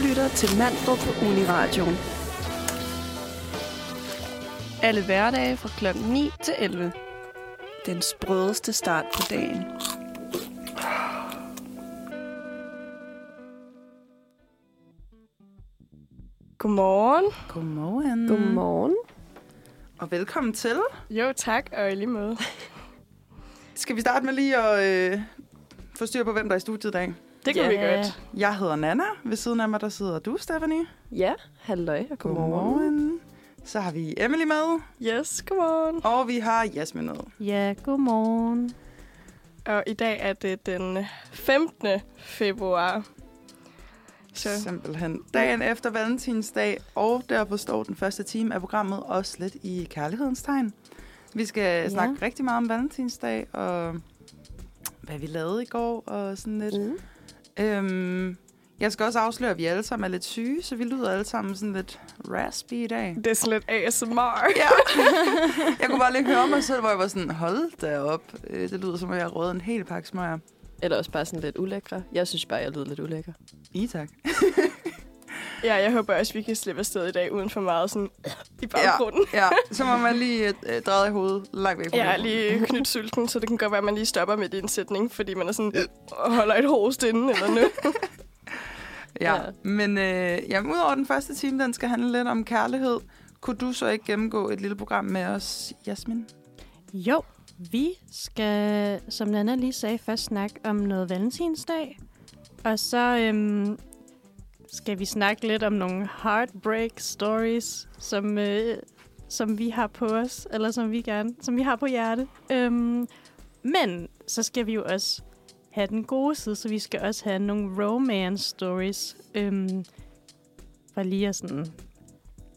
lytter til Mandrup på Uniradioen. Alle hverdage fra kl. 9 til 11. Den sprødeste start på dagen. Godmorgen. Godmorgen. Godmorgen. Og velkommen til. Jo, tak, og i lige måde. Skal vi starte med lige at øh, få styr på, hvem der er i studiet i dag? Det kan Ja. vi godt. Jeg hedder Nana. Ved siden af mig, der sidder du, Stephanie. Ja, halløj og godmorgen. Godmorgen. Så har vi Emily med, Yes, godmorgen. og vi har Jasmin med. Ja, godmorgen. Og i dag er det den 15. februar. Så Simpelthen. Dagen efter valentinsdag, og derfor står den første time af programmet også lidt i kærlighedens tegn. Vi skal ja. snakke rigtig meget om valentinsdag, og hvad vi lavede i går, og sådan lidt. Mm. Øhm, jeg skal også afsløre, at vi alle sammen er lidt syge, så vi lyder alle sammen sådan lidt raspy i dag. det er sådan lidt ASMR. Ja. jeg kunne bare lige høre mig selv, hvor jeg var sådan, hold da op. Øh, Det lyder som, at jeg har en hel pakke smøger. Eller også bare sådan lidt ulækre. Jeg synes bare, jeg lyder lidt ulækker. I tak. Ja, jeg håber også, vi kan slippe afsted i dag uden for meget sådan i baggrunden. Ja, så må man lige øh, dreje i hovedet langt væk fra Jeg mikrofonen. lige knyt sulten, så det kan godt være, at man lige stopper med din sætning, fordi man er sådan, og holder et host inden eller noget. Ja, Ja. men øh, jamen, udover den første time, den skal handle lidt om kærlighed. Kunne du så ikke gennemgå et lille program med os, Jasmin? Jo, vi skal, som Nana lige sagde, først snakke om noget valentinsdag. Og så øhm, skal vi snakke lidt om nogle heartbreak stories, som, øh, som vi har på os, eller som vi gerne, som vi har på hjerte. Øhm, men så skal vi jo også have den gode side, så vi skal også have nogle romance stories. Øhm, for lige at sådan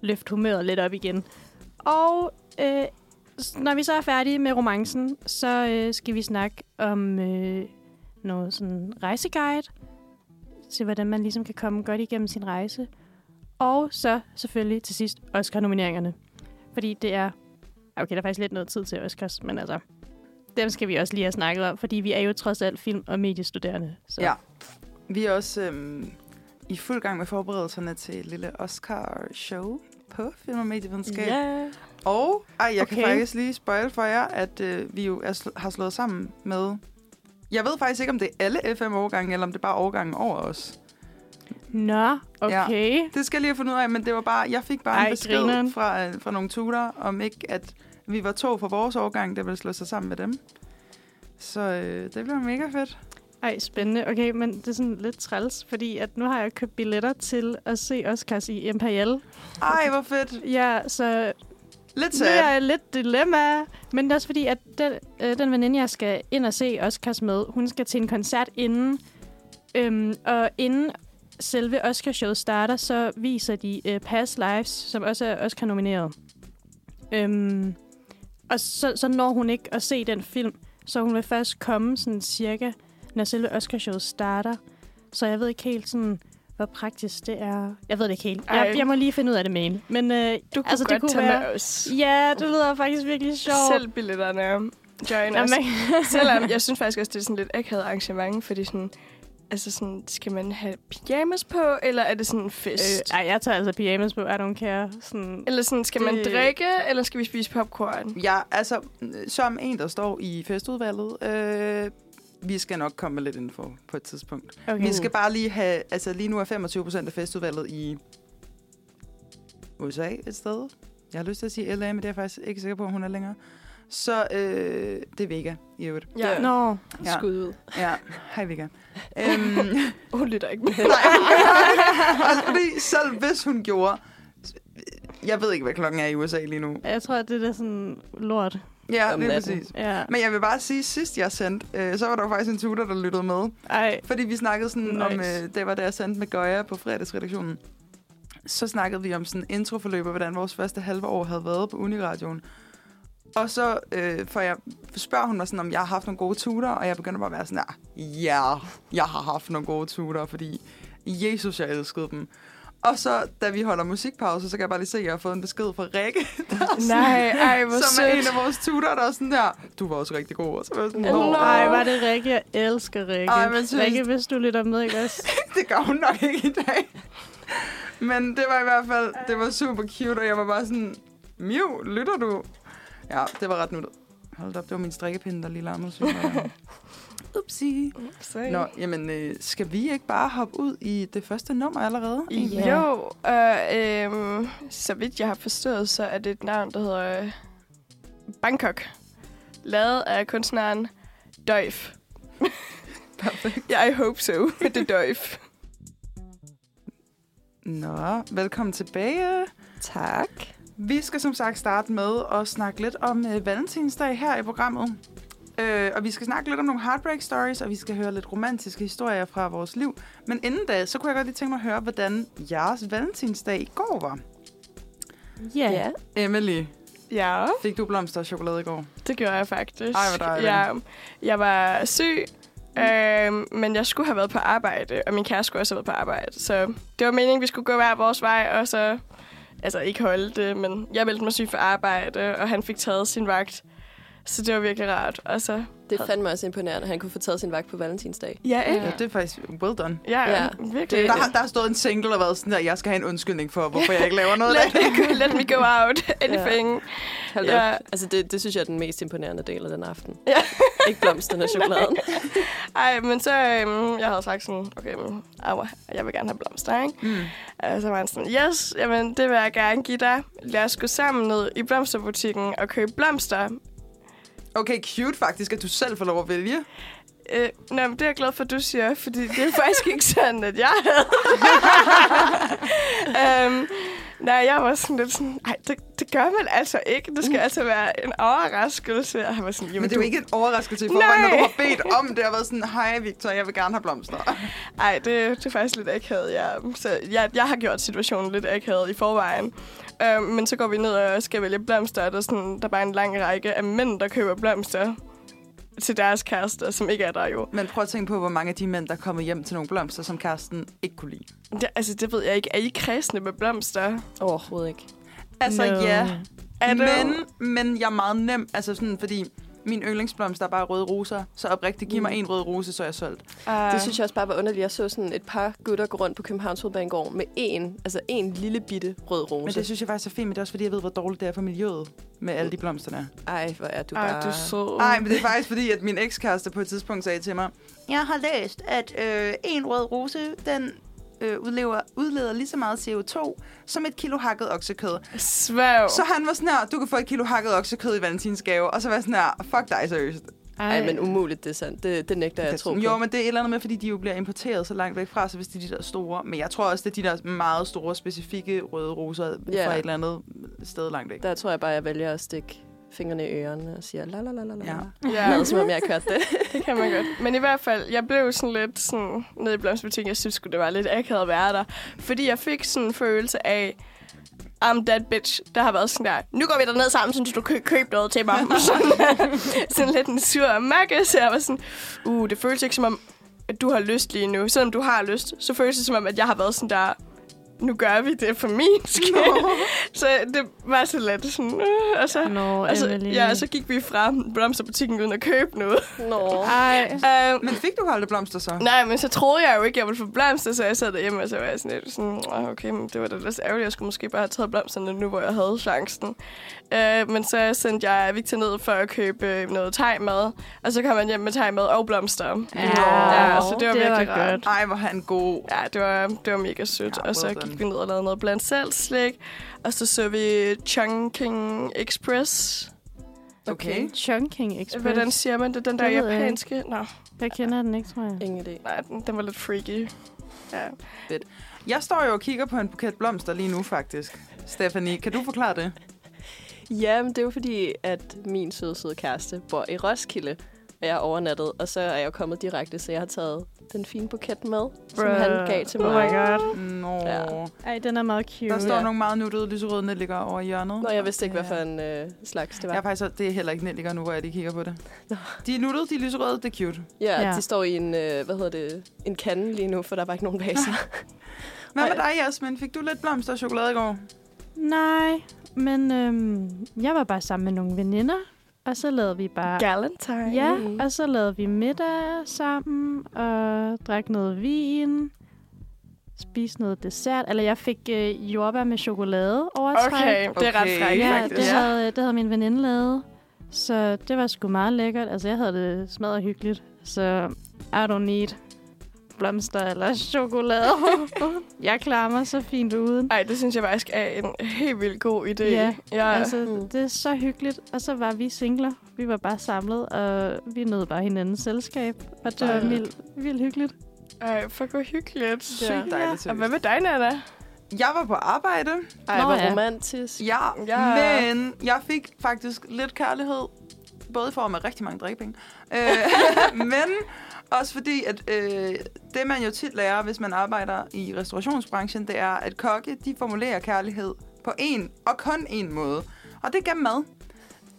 løfte humøret lidt op igen. Og øh, når vi så er færdige med romancen, så øh, skal vi snakke om øh, noget sådan rejseguide, til hvordan man ligesom kan komme godt igennem sin rejse. Og så selvfølgelig til sidst Oscar-nomineringerne. Fordi det er... Okay, der er faktisk lidt noget tid til Oscars, men altså... Dem skal vi også lige have snakket om, fordi vi er jo trods alt film- og mediestuderende. Så. Ja. Vi er også øhm, i fuld gang med forberedelserne til et lille Oscar-show på Film- og Medievidenskab. Ja. Og ej, jeg okay. kan faktisk lige spoil for jer, at øh, vi jo er sl- har slået sammen med... Jeg ved faktisk ikke, om det er alle FM-årgange, eller om det er bare årgangen over os. Nå, okay. Det skal jeg lige have fundet ud af, men det var bare, jeg fik bare Ej, en besked grineren. fra, øh, fra nogle tutor, om ikke, at vi var to fra vores årgang, der ville slå sig sammen med dem. Så øh, det bliver mega fedt. Ej, spændende. Okay, men det er sådan lidt træls, fordi at nu har jeg købt billetter til at se Oscars i Imperial. Ej, hvor fedt. Ja, så Lidt er sad. jeg lidt dilemma. Men det er også fordi, at den, øh, den veninde, jeg skal ind og se Oscars med, hun skal til en koncert inden. Øhm, og inden selve Oscarshowet starter, så viser de øh, Past Lives, som også er Oscar-nomineret. Øhm, og så, så når hun ikke at se den film, så hun vil først komme sådan cirka, når selve Oscarshowet starter. Så jeg ved ikke helt sådan, hvor praktisk det er. Jeg ved det ikke helt. Jeg, jeg må lige finde ud af det med. Men øh, Du kunne Altså, altså, det godt kunne tage være- med os. ja, det lyder faktisk virkelig sjovt. Selv billetterne. Join Jamen, os. Selvom jeg synes faktisk også, det er sådan lidt akavet arrangement, fordi sådan, altså sådan, skal man have pyjamas på, eller er det sådan en fest? Øh, ej, jeg tager altså pyjamas på. I don't care. Sådan, eller sådan, skal man det- drikke, eller skal vi spise popcorn? Ja, altså, øh, som en, der står i festudvalget, øh, vi skal nok komme med lidt info på et tidspunkt. okay. Vi skal bare lige have, altså lige nu er 25 procent af festudvalget i USA et sted. Jeg har lyst til at sige LA, men det er jeg faktisk ikke sikker på, om hun er længere. Så øh, det er Vega, i øvrigt. Ja. Nå, Ja. Skud ud. Ja, hej Vega. øhm, Hun lytter ikke med. og fordi selv hvis hun gjorde... Jeg ved ikke, hvad klokken er i USA lige nu. jeg tror, det er da sådan lort. Ja, Om det er præcis. Ja. Men jeg vil bare sige, sidst jeg sendte, øh, så var der jo faktisk en tutor, der lyttede med. Ej, Fordi vi snakkede sådan nice. om, øh, det var da jeg sendte med Goya på fredagsredaktionen. Så snakkede vi om sådan introforløb, og hvordan vores første halve år havde været på Uniradioen. Og så øh, for jeg, spørger hun mig sådan, om jeg har haft nogle gode tutor, og jeg begynder bare at være sådan, ja, ja, jeg har haft nogle gode tutor, fordi Jesus, jeg elskede dem. Og så, da vi holder musikpause, så kan jeg bare lige se, at jeg har fået en besked fra Rikke, Nej, ej, hvor som er en sødt. af vores tutor, der er sådan der, du var også rigtig god. Og så var jeg sådan, Nå. Nå, Ej, var det Rikke? Jeg elsker Rikke. Ej, men synes- Rikke, hvis du lytter med, ikke også? det gør hun nok ikke i dag. Men det var i hvert fald, det var super cute, og jeg var bare sådan, Miu, lytter du? Ja, det var ret nuttet. Hold op, det var min strikkepinde, der lige larmede. synes Upsi. Så- Nå, jamen, øh, skal vi ikke bare hoppe ud i det første nummer allerede? Ja. Jo, øh, øh, så vidt jeg har forstået, så er det et navn, der hedder øh, Bangkok. Lavet af kunstneren Døjf. Perfekt. Ja, I hope so. det er Døjf. Nå, velkommen tilbage. Tak. Vi skal som sagt starte med at snakke lidt om øh, Valentinsdag her i programmet. Øh, og vi skal snakke lidt om nogle heartbreak stories, og vi skal høre lidt romantiske historier fra vores liv. Men inden da, så kunne jeg godt lige tænke mig at høre, hvordan jeres Valentinsdag i går var. Ja. Ja. Emily, Ja, fik du blomster og chokolade i går? det gjorde jeg faktisk. Ej, hvor dejligt. Jeg, jeg var syg, øh, men jeg skulle have været på arbejde, og min kæreste skulle også have været på arbejde. Så det var meningen, vi skulle gå hver vores vej, og så... Altså, ikke holde det, men jeg meldte mig syg for arbejde, og han fik taget sin vagt. Så det var virkelig rart. Og så... Det er fandme også imponerende, at han kunne få taget sin vagt på valentinsdag. Ja, ikke? Ja, det er faktisk well done. Ja, ja. Virkelig. Der, har- der har stået en single og været sådan der, jeg skal have en undskyldning for, hvorfor jeg ikke laver noget let, af det. me, let me go out. Anything. Hold Ja. ja. Altså, det, det synes jeg er den mest imponerende del af den aften. Ja. ikke blomsterne og chokoladen. Ej, men så... Øhm, jeg havde sagt sådan, okay, men, aua, jeg vil gerne have blomster, ikke? Mm. Og så var han sådan, yes, jamen, det vil jeg gerne give dig. Lad os gå sammen ned i blomsterbutikken og købe blomster. Okay, cute faktisk, at du selv får lov at vælge. Øh, nå, men det er jeg glad for, at du siger, fordi det er faktisk ikke sådan, at jeg havde. øhm, nej, jeg var sådan lidt sådan, nej, det, det gør man altså ikke. Det skal altså være en overraskelse. Og han var sådan, Men det er du... jo ikke en overraskelse i forvejen, når Nej. du har bedt om det og været sådan, hej Victor, jeg vil gerne have blomster. Ej, det, det er faktisk lidt akavet, ja. Så jeg, jeg har gjort situationen lidt akavet i forvejen. Øhm, men så går vi ned og skal vælge blomster, og der er, sådan, der er bare en lang række af mænd, der køber blomster til deres kærester, som ikke er der jo. Men prøv at tænke på, hvor mange af de mænd, der er kommet hjem til nogle blomster, som kæresten ikke kunne lide. Det, altså, det ved jeg ikke. Er I kredsende med blomster? Overhovedet ikke. Altså No. ja, Er det men, men jeg er meget nem, altså sådan, fordi min yndlingsblomst er bare røde roser, så oprigtigt giv mig Mm. en rød rose, så er jeg solgt. Uh, Det synes jeg også bare var underligt. Jeg så sådan et par gutter gå rundt på Københavns Hovedbanegård med en, altså en lille bitte rød rose. Men det synes jeg faktisk er fint, men det er også fordi, jeg ved, hvor dårligt det er for miljøet med alle de blomster der. Ej, hvor er du Ej, bare... du sød. Nej, men det er faktisk fordi, at min ekskæreste på et tidspunkt sagde til mig, jeg har læst, at øh, en rød rose, den øh, udlever, udleder lige så meget CO2 som et kilo hakket oksekød. Svæv. Så han var sådan her, du kan få et kilo hakket oksekød i valentinsgave. Og så var jeg sådan her, fuck dig seriøst. Ej, men umuligt, det er sandt. Det, det nægter jeg at tro på. jo, men det er et eller andet med, fordi de jo bliver importeret så langt væk fra, så hvis det er de der store. Men jeg tror også, det er de der meget store, specifikke røde roser Ja. fra et eller andet sted langt væk. Der tror jeg bare, jeg vælger at stikke fingrene i ørerne og siger la la la la la. Ja. Ja. Lad som om jeg har kørt det. Det kan man godt. Men i hvert fald, jeg blev sådan lidt sådan, nede i blomsterbutikken, jeg synes det var lidt akavet at være der. Fordi jeg fik sådan en følelse af, I'm that bitch, der har været sådan der, nu går vi derned sammen, så du kan købe noget til mig. sådan, sådan lidt en sur makke, så jeg var sådan, uh, det føles ikke som om, at du har lyst lige nu. Selvom du har lyst, så føles det som om, at jeg har været sådan der, nu gør vi det for min skyld. så det var så lidt sådan, øh, og så, Nå, og så, Emily. ja, så gik vi fra blomsterbutikken uden at købe noget. Nå. Ej. Uh, Men fik du aldrig blomster så? Nej, men så troede jeg jo ikke, jeg ville få blomster, så jeg sad derhjemme, og så var jeg sådan lidt sådan, "Åh, okay, men det var da lidt ærgerligt. Jeg skulle måske bare have taget blomsterne nu, hvor jeg havde chancen. Uh, men så sendte jeg Victor ned for at købe øh, noget thai-mad, og så kom han hjem med thai-mad og blomster. Ja, Ja, så det var det virkelig var rart. godt. Ej, hvor han god. Ja, det var, det var mega sødt. Ja, og så vi ned og lavede noget blandt selv slik. Og så så vi Chungking Express. Okay. Chunking Express. Hvordan siger man det? Den der ved jeg japanske? Nå, Jeg kender den ikke, tror jeg. Ingen idé. nej, den, den var lidt freaky. Ja. Jeg står jo og kigger på en buket blomster lige nu, faktisk. Stephanie, kan du forklare det? Ja, men det er jo fordi, at min søde, søde kæreste bor i Roskilde, og jeg er overnattet, og så er jeg kommet direkte, så jeg har taget den fine buket med, som Bruh. han gav til mig. Oh my god. Nå. Ja. Ej, den er meget cute. Der står Ja. nogle meget nuttede lyserøde nelliker over i hjørnet. Nå, jeg vidste ikke, hvad for en øh, slags det var. Jeg er faktisk, det er heller ikke nelliker nu, hvor jeg lige kigger på det. Nå. De er nuttede, de er lyserøde, det er cute. Ja, Ja. de står i en, øh, hvad hedder det, en kande lige nu, for der var ikke nogen vaser. Hvad med dig, Jasmin? Fik du lidt blomster og chokolade i går? Nej, men øhm, jeg var bare sammen med nogle veninder, og så lavede vi bare... Galentine. Ja, og så lavede vi middag sammen, og drak noget vin, spiste noget dessert. Eller jeg fik øh, jordbær med chokolade overtræk. Okay, det er ret Okay. frækt, Ja, faktisk. det havde, det havde min veninde lavet. Så det var sgu meget lækkert. Altså, jeg havde det smadret hyggeligt. Så I don't need blomster eller chokolade. jeg klarer mig så fint uden. Ej, det synes jeg faktisk er en helt vildt god idé. Ja, ja. Altså, Mm. det er så hyggeligt. Og så var vi singler. Vi var bare samlet, og vi nød bare hinandens selskab. Og det var Ej. vildt, vildt hyggeligt. Ej, fuck hvor hyggeligt. Sygt dejligt. Og seriøst. hvad med dig, Nana? Jeg var på arbejde, Ej, Nå, hvor ja. romantisk. ja, Ja. men jeg fik faktisk lidt kærlighed. Både i form af rigtig mange drikkepenge. Øh, men også fordi, at øh, det man jo tit lærer, hvis man arbejder i restaurationsbranchen, det er, at kokke, de formulerer kærlighed på en og kun en måde. Og det er gennem mad.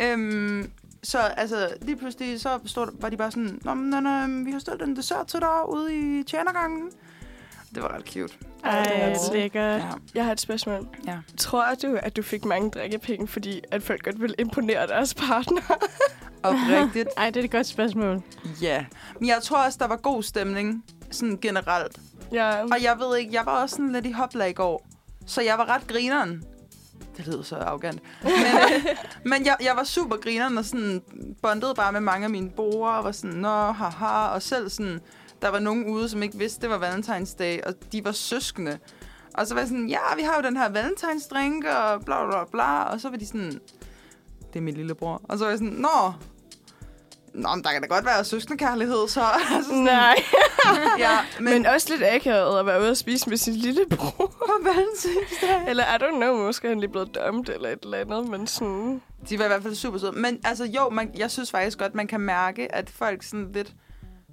Øhm, så altså, lige pludselig så stod, var de bare sådan, Nå, men, øh, vi har stillet en dessert til dig ude i tjenergangen. Det var ret cute. Ej, Åh. lækkert. Ja. Jeg har et spørgsmål. Ja. Tror du, at du fik mange drikkepenge, fordi at folk godt vil imponere deres partner? Oprigtigt. Ej, det er et godt spørgsmål. Ja. Men jeg tror også, der var god stemning, sådan generelt. ja. Og jeg ved ikke, jeg var også sådan lidt i hopla i går. Så jeg var ret grineren. Det lyder så arrogant. Men, men jeg, jeg var super grineren og sådan bondede bare med mange af mine brugere og var sådan, nå, haha. Og selv sådan, der var nogen ude, som ikke vidste, det var Valentinsdag, og de var søskende. Og så var jeg sådan, ja, vi har jo den her valentinsdrink, og bla bla bla. Og så var de sådan, det er min lillebror. Og så var jeg sådan, nå, Nå, men der kan da godt være søskendekærlighed, så... altså sådan, Nej, Ja, men, men, også lidt akavet at være ude og spise med sin lillebror. på valentinsdag. eller I don't know, måske han lige blevet dømt eller et eller andet, men sådan... De var i hvert fald super søde. Men altså jo, man, jeg synes faktisk godt, man kan mærke, at folk sådan lidt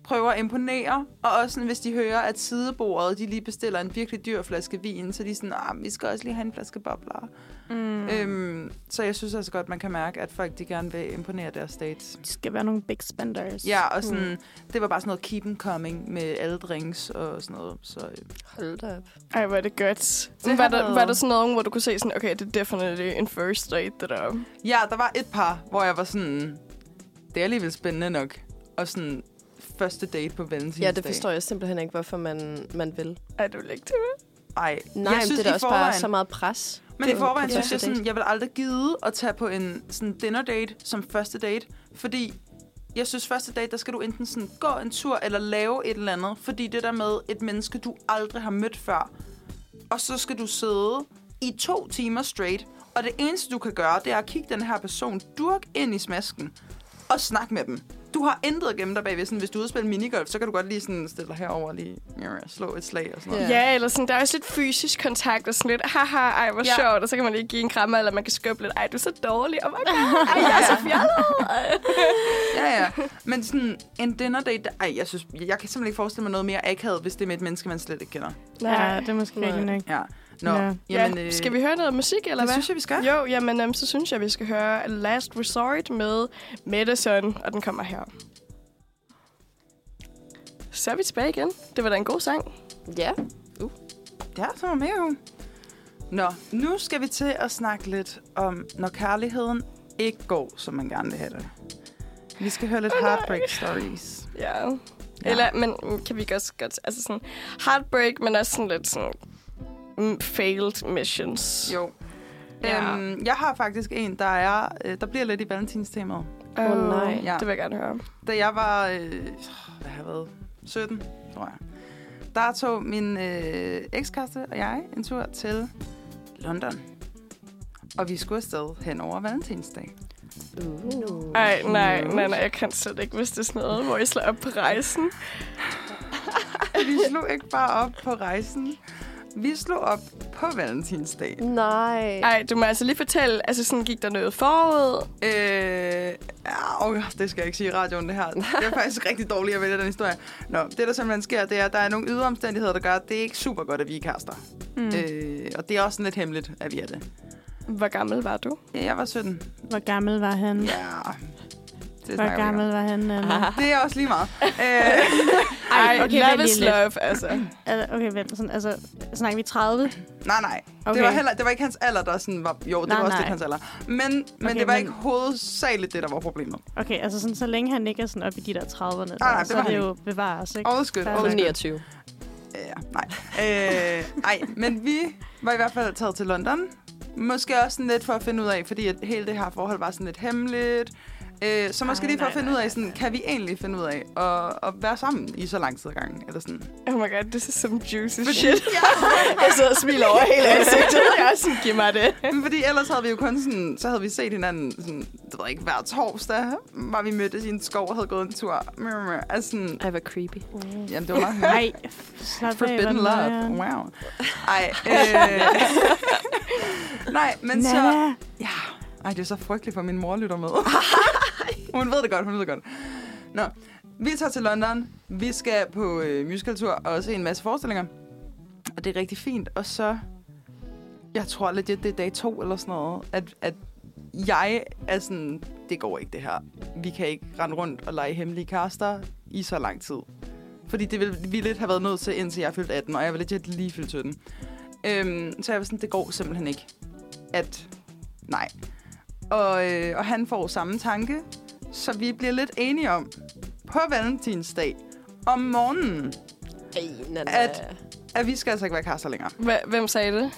prøver at imponere. Og også sådan, hvis de hører, at sidebordet, de lige bestiller en virkelig dyr flaske vin, så de er sådan, ah, vi skal også lige have en flaske bobler. Mm. Mm. Øhm, så jeg synes altså godt, man kan mærke, at folk de gerne vil imponere deres dates. De skal være nogle big spenders. Ja, og sådan, mm. det var bare sådan noget keep them coming med alle drinks og sådan noget. Så øh, Hold da op. Ej, hvor er det godt. Det var, der, var der sådan noget, hvor du kunne se sådan, okay, det er definitely en first date, det der. ja, der var et par, hvor jeg var sådan, det er alligevel spændende nok. Og sådan, første date på valentinsdag. Ja, det forstår jeg simpelthen ikke, hvorfor man, man vil. Ej, du ikke til Ej, Nej, jeg synes det er da også forvejen, bare så meget pres. Men i forvejen synes jeg sådan, jeg vil aldrig gide at tage på en sådan dinner date som første date, fordi jeg synes første date, der skal du enten sådan gå en tur eller lave et eller andet, fordi det der med et menneske, du aldrig har mødt før, og så skal du sidde i to timer straight, og det eneste, du kan gøre, det er at kigge den her person durk ind i smasken og snakke med dem. Du har intet gemme dig bagved. Sådan, hvis du er spille minigolf, så kan du godt lige sådan stille dig herover og lige ja, slå et slag og sådan noget. Ja. Eller sådan, der er også lidt fysisk kontakt, og sådan lidt, haha, ej, hvor Ja. sjovt, og så kan man lige give en krammer, eller man kan skubbe lidt, ej, du er så dårlig, oh my god, ej, jeg er så fjollet. Ja, ja. Men sådan en dinner date, der- ej, jeg synes, jeg kan simpelthen ikke forestille mig noget mere akavet, hvis det er med et menneske, man slet ikke kender. ja, det er måske Nej. rigtigt nok. Ja. Nå, Ja. jamen, ja, skal vi høre noget musik, eller det hvad? synes jeg, vi skal. Jo, jamen, um, så synes jeg, vi skal høre Last Resort med Madison, og den kommer her. Så er vi tilbage igen. Det var da en god sang. Ja. Ja, så var mega god. Nå, nu skal vi til at snakke lidt om, når kærligheden ikke går, som man gerne vil have det. Vi skal høre lidt nej. heartbreak stories. Ja. Ja. Eller, men kan vi også godt, altså sådan, heartbreak, men også sådan lidt sådan, failed missions. Jo. Ja. Øhm, jeg har faktisk en, der er, øh, der bliver lidt i valentinstemaet. Åh Åh, nej. Ja. Det vil jeg gerne høre. Da jeg var, øh, hvad har jeg været, 17, tror jeg. Der tog min øh, ekskæreste og jeg en tur til London. Og vi skulle afsted hen over valentinsdag. Uh. Ej, nej, nej, nej, jeg kan slet ikke, hvis det er sådan noget, hvor I slår op på rejsen. Vi slog ikke bare op på rejsen. Vi slog op på valentinsdag. Nej. Ej, du må altså lige fortælle, altså sådan gik der noget forud? Øh, ja, okay, det skal jeg ikke sige i radioen, det her. Det er faktisk rigtig dårligt at vælge den historie. Nå, det der simpelthen sker, det er, at der er nogle ydre omstændigheder, der gør, at det er ikke super godt, at vi er kærester. Mm. Mm. Øh, og det er også sådan lidt hemmeligt, at vi er det. Hvor gammel var du? Ja, jeg var 17. Hvor gammel var han? Ja, Det Hvor gammel var han? Anna? om. Det er også lige meget. Ej, okay, love is love, altså. Altså, Okay, vent. Sådan, altså, snakker vi 30? nej, nej. Okay. Det, var heller, det var ikke hans alder, der sådan var... Jo, det Nej, var også nej. lidt hans alder. Men, men Okay, det var men- ikke hovedsageligt det, der var problemet. Okay, altså sådan, så længe han ikke er sådan op i de der 30'erne, nej, der, det så er det jo bevares, ikke? Is good. 29. Ja, nej. Øh, ej, men vi var i hvert fald taget til London. Måske også sådan lidt for at finde ud af, fordi at hele det her forhold var sådan lidt hemmeligt. Øh, så måske Ej, lige for nej, at finde nej, ud af, nej, sådan, kan vi egentlig finde ud af at, at være sammen i så lang tid ad gangen? Eller sådan. Oh my god, this is some juicy Fordi- shit. jeg sidder og smiler over hele ansigtet. Jeg er sådan, giv mig det. Men fordi ellers havde vi jo kun sådan, så havde vi set hinanden, sådan, det ved ikke, hver torsdag, var vi mødtes i en skov og havde gået en tur. Altså sådan, Ej, hvor creepy. jamen det var meget Nej, Forbidden love. Wow. Ej, øh, nej, men så... Nana! Ja. Ej, det er så frygteligt, for min mor lytter med. hun ved det godt, hun ved det godt. Nå, vi tager til London. Vi skal på øh, musicaltur og se en masse forestillinger. Og det er rigtig fint. Og så... Jeg tror legit, det er dag to eller sådan noget. At, at jeg er sådan... Det går ikke, det her. Vi kan ikke rende rundt og lege hemmelige kaster i så lang tid. Fordi det ville vi lidt have været nødt til, indtil jeg fyldte 18, og jeg var legit lige fyldt 17. Øhm, så jeg var sådan, det går simpelthen ikke. At, nej. Og, øh, og han får samme tanke, så vi bliver lidt enige om, på valentinsdag, om morgenen, Ej, Nana. At- at vi skal altså ikke være kærester længere. Hva- Hvem sagde det?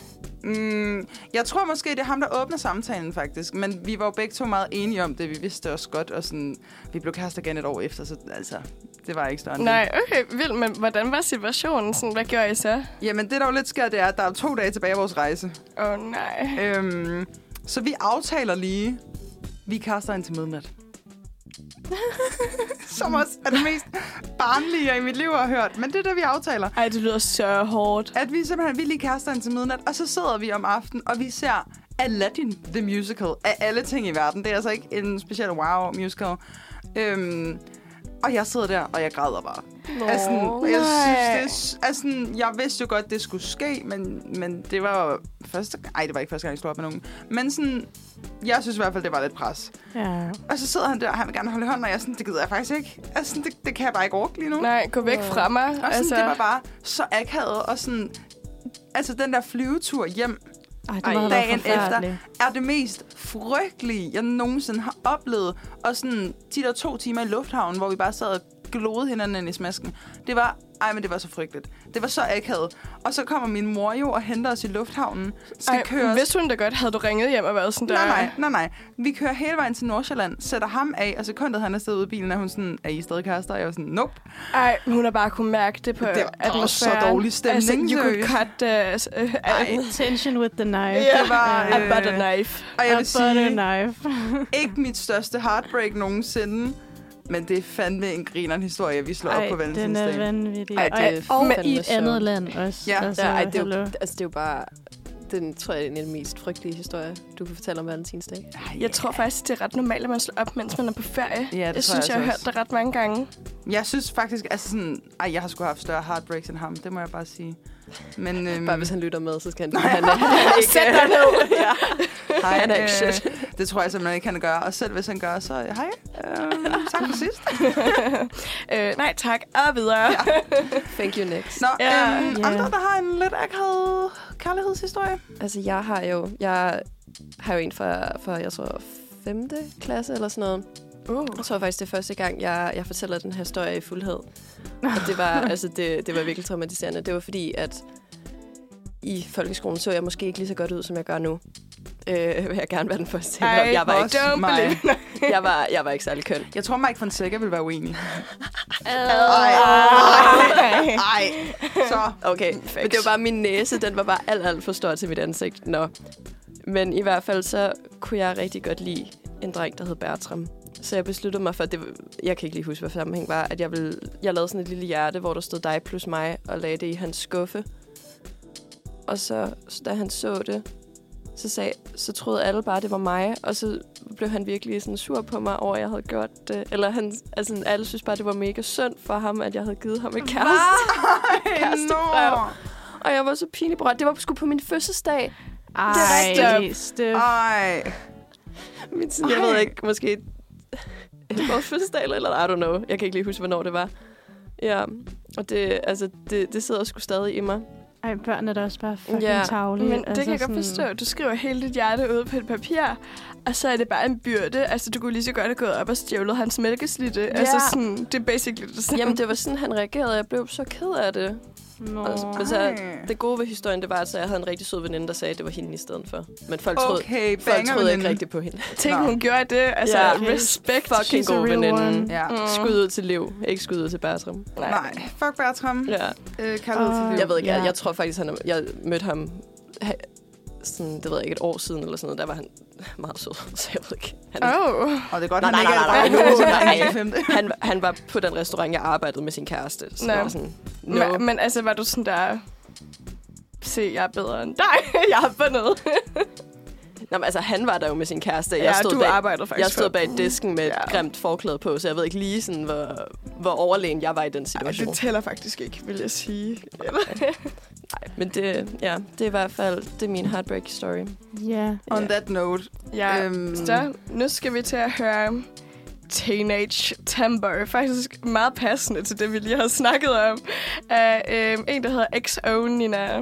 Mm, jeg tror måske, det er ham, der åbner samtalen faktisk. Men vi var jo begge to meget enige om det. Vi vidste også godt, og sådan, vi blev kærester igen et år efter, så altså, det var ikke større end det. Nej, okay, vildt, men hvordan var situationen? Sådan, hvad gjorde I så? Jamen, det der jo lidt sker, det er, at der er to dage tilbage af vores rejse. Åh, oh, nej. Øhm, så vi aftaler lige, vi kaster ind til midnat. Som også er det mest barnlige, jeg i mit liv har hørt. Men det er det, vi aftaler. Ej, det lyder så hårdt. At vi simpelthen, vi lige kaster ind til midnat, og så sidder vi om aftenen, og vi ser Aladdin, the musical, af alle ting i verden. Det er altså ikke en speciel wow musical. Øhm, og jeg sidder der, og jeg græder bare. Nå, Altså, jeg, synes, det, altså, jeg vidste jo godt, det skulle ske, men, men det var jo første gang... Ej, det var ikke første gang, jeg slog op med nogen. Men sådan, jeg synes i hvert fald, det var lidt pres. Ja. Og så sidder han der, og han vil gerne holde i hånden, og jeg sådan, det gider jeg faktisk ikke. Altså, det, det kan jeg bare ikke orke lige nu. Nej, gå væk fra mig. Og sådan, altså... det var bare så akavet, og sådan... Altså, den der flyvetur hjem Ej, det været dagen forfærdeligt. er det mest frygtelige, jeg nogensinde har oplevet. Og sådan de der to timer i lufthavnen, hvor vi bare sad og glodede hinanden ind i smasken. Det var, ej, men det var så frygteligt. Det var så akavet. Og så kommer min mor jo og henter os i lufthavnen. Skal Ej, køre os vidste hun da godt, havde du ringet hjem og været sådan der? Nej, nej, nej, nej. Vi kører hele vejen til Nordsjælland, sætter ham af, og sekundet han er stedet ude i bilen, er hun sådan, er I stadig kærester? Og jeg var sådan, nope. Ej, hun har bare kunne mærke det på Det var- var så atmosfæren. dårlig stemning, Altså, you could cut... Uh, uh, Ej. Tension with the knife. Ja, det var, a øh, butter knife. Og jeg A vil butter sige, knife. ikke mit største heartbreak nogensinde, men det er fandme en grineren historie, vi slår op på den er vanvittig. Ej, det er og, i et andet land også. Ja. Altså, Ja, ej, det, er jo, altså, det er jo bare... Den tror jeg er en af de mest frygtelige historier, du kan fortælle om valentinsdag. Jeg tror faktisk, det er ret normalt, at man slår op, mens man er på ferie. Ja, det jeg synes, jeg jeg har altså hørt det ret mange gange. Jeg synes faktisk, altså sådan, ej, jeg har sgu haft større heartbreaks end ham, det må jeg bare sige. Men, øhm, Bare hvis han lytter med, så skal han... Nej. han, han ikke, Sæt dig ned. ja. hej, han er ikke shit. det tror jeg simpelthen ikke, han kan gøre. Og selv hvis han gør, så hej. Øhm, tak for sidst. øh, nej, tak. Og videre. Ja. Thank you next. Nå, Ja. øhm, Ja. andre, der har en lidt akavet kærlighedshistorie. Altså, jeg har jo... Jeg har jo en fra, fra jeg tror, 5. klasse eller sådan noget. Uh. Jeg tror faktisk, det er første gang, jeg, jeg fortæller den her historie i fuldhed. Og det var, altså, det, det var virkelig traumatiserende. Det var fordi, at i folkeskolen så jeg måske ikke lige så godt ud, som jeg gør nu. Øh, vil jeg gerne være den første til. Ej, Jeg var, ikke, mig. jeg, var, jeg var ikke særlig køn. Jeg tror, Mike Fonseca vil være uenig. Ej. Ej, så. Okay, men det var bare min næse, den var bare alt, alt for stor til mit ansigt. Nå. Men i hvert fald så kunne jeg rigtig godt lide en dreng, der hed Bertram. Så jeg besluttede mig for, at det, jeg kan ikke lige huske, hvad sammenhæng var, at jeg, ville, jeg lavede sådan et lille hjerte, hvor der stod dig plus mig, og lagde det i hans skuffe. Og så, så da han så det, så, sagde, så troede alle bare, det var mig, og så blev han virkelig sådan sur på mig over, at jeg havde gjort det. Eller han, altså, alle synes bare, det var mega synd for ham, at jeg havde givet ham et kæreste. Kærestebrev. Og jeg var så pinlig berørt. Det var sgu på min fødselsdag. Ej, rigtigt. Steff. Ej. Min, sådan, jeg ved ikke, måske vores fødselsdag eller, eller I don't know. Jeg kan ikke lige huske, hvornår det var. Ja, og det, altså, det, det sidder sgu stadig i mig. Ej, børn er da også bare fucking Ja, tavlige. Men det kan jeg godt forstå. Du skriver hele dit hjerte ud på et papir, og så er det bare en byrde. Altså, du kunne lige så godt have gået op og stjålet hans mælkeslitte. Ja. Altså, sådan, det er basically det samme. Jamen, det var sådan, han reagerede. Jeg blev så ked af det. Nå. Altså, men så, det gode ved historien, det var, at jeg havde en rigtig sød veninde, der sagde, at det var hende i stedet for. Men folk troede, Okay, folk troede ikke rigtigt på hende. Tænk, hun gjorde det. Altså, Ja, okay. respekt. Fucking She's god veninde. Ja. Mm. Skud ud til Liv, ikke skud ud til Bertram. Nej, fuck Bertram. Ja. Øh, kærlighed til Åh. liv. Jeg ved ikke, jeg, jeg tror faktisk, han jeg mødte ham ha- sådan, det ved jeg ikke, et år siden eller sådan noget. Der var han meget sød, så jeg ved ikke. Han, Oh. Og det er godt, Nej, han nej, ikke nej, nej, nej, nej, nej. han, han var på den restaurant, jeg arbejdede med sin kæreste. Så var sådan, no. Men, men altså, var du sådan der... Se, jeg er bedre end dig. jeg har fundet. Nå, men altså, han var der jo med sin kæreste. Jeg ja, stod du bag, arbejdede faktisk jeg stod bag disken med et Ja. grimt forklæde på, så jeg ved ikke lige, sådan, hvor, hvor overlegen jeg var i den Ej, situation. det tæller faktisk ikke, vil jeg sige. Eller? Nej, men det, ja, det er i hvert fald det er min heartbreak story. Ja. On Ja. that note. Ja, Øhm. så nu skal vi til at høre Teenage Timber. Faktisk meget passende til det, vi lige har snakket om. Af øhm, en, der hedder XO Nina.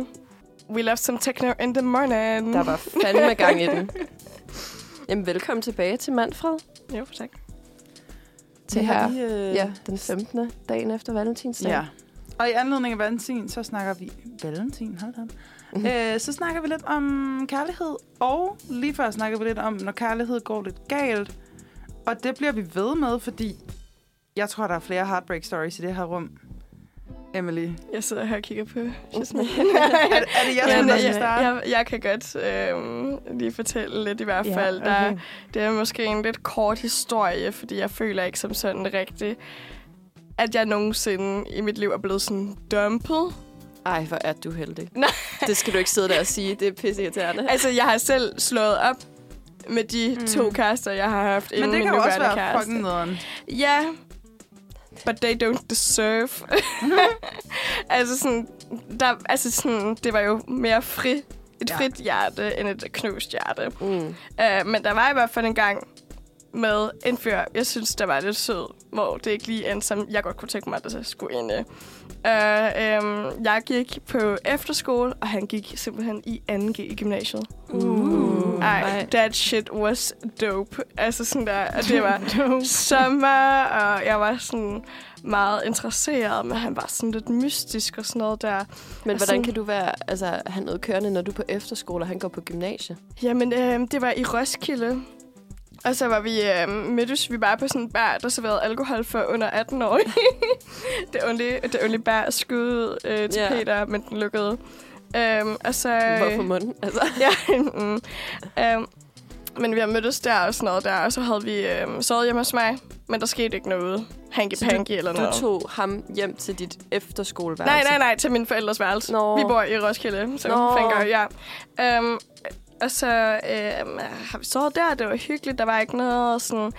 We love some techno in the morning. Der var fandme gang i den. Jamen, velkommen tilbage til Manfred. Jo, tak. Til Vi har her, lige, øh, ja, den 15. dagen efter valentinsdag. Ja. Og i anledning af valentin, så snakker vi... Valentin, hold da. Øh, så snakker vi lidt om kærlighed, og lige før snakker vi lidt om, når kærlighed går lidt galt. Og det bliver vi ved med, fordi jeg tror, der er flere heartbreak stories i det her rum. Emily, Jeg sidder her og kigger på Jasmine. er, er det jeg, Men, der skal starte? jeg, jeg kan godt øh, lige fortælle lidt i hvert Ja, fald. Der, okay. Det er måske en lidt kort historie, fordi jeg føler ikke som sådan rigtigt, at jeg nogensinde i mit liv er blevet sådan dumpet. Ej, hvor er du heldig. Nej. Det skal du ikke sidde der og sige. Det er pisse irriterende. Altså, jeg har selv slået op med de Mm. to kærester, jeg har haft Men inden det kan jo også være kæreste. fucking nederen. Ja, but they don't deserve. altså sådan, der, altså sådan, det var jo mere fri, et Ja. frit hjerte end et knust hjerte. Mm. Uh, men der var i hvert fald en gang med en fyr, jeg synes, der var lidt sød, hvor det ikke lige endte, som jeg godt kunne tænke mig, at det skulle ende. Uh, um, jeg gik på efterskole, og han gik simpelthen i 2G i gymnasiet. Uh. Ej, that shit was dope. Altså sådan der, og det var sommer, og jeg var sådan meget interesseret, men han var sådan lidt mystisk og sådan noget der. Men hvordan sådan- kan du være, altså, have noget kørende, når du er på efterskole, og han går på gymnasie? Jamen, øh, det var i Roskilde. Og så var vi, øh, mødtes vi bare på sådan en bar, der serverede alkohol for under 18 år. det only, det only bar skud øh, til yeah. Peter, men den lukkede. Øhm, og så, Hvorfor munden? Altså. ja, mm, øhm, men vi har mødtes der og sådan noget der, og så havde vi øhm, sovet hjemme hos mig, men der skete ikke noget hanky-panky eller Du noget. tog ham hjem til dit efterskoleværelse? Nej, nej, nej, til min forældres værelse. Nå. Vi bor i Roskilde, så Nå. God, ja. Um, og så øh, har vi sovet der, det var hyggeligt, der var ikke noget sådan...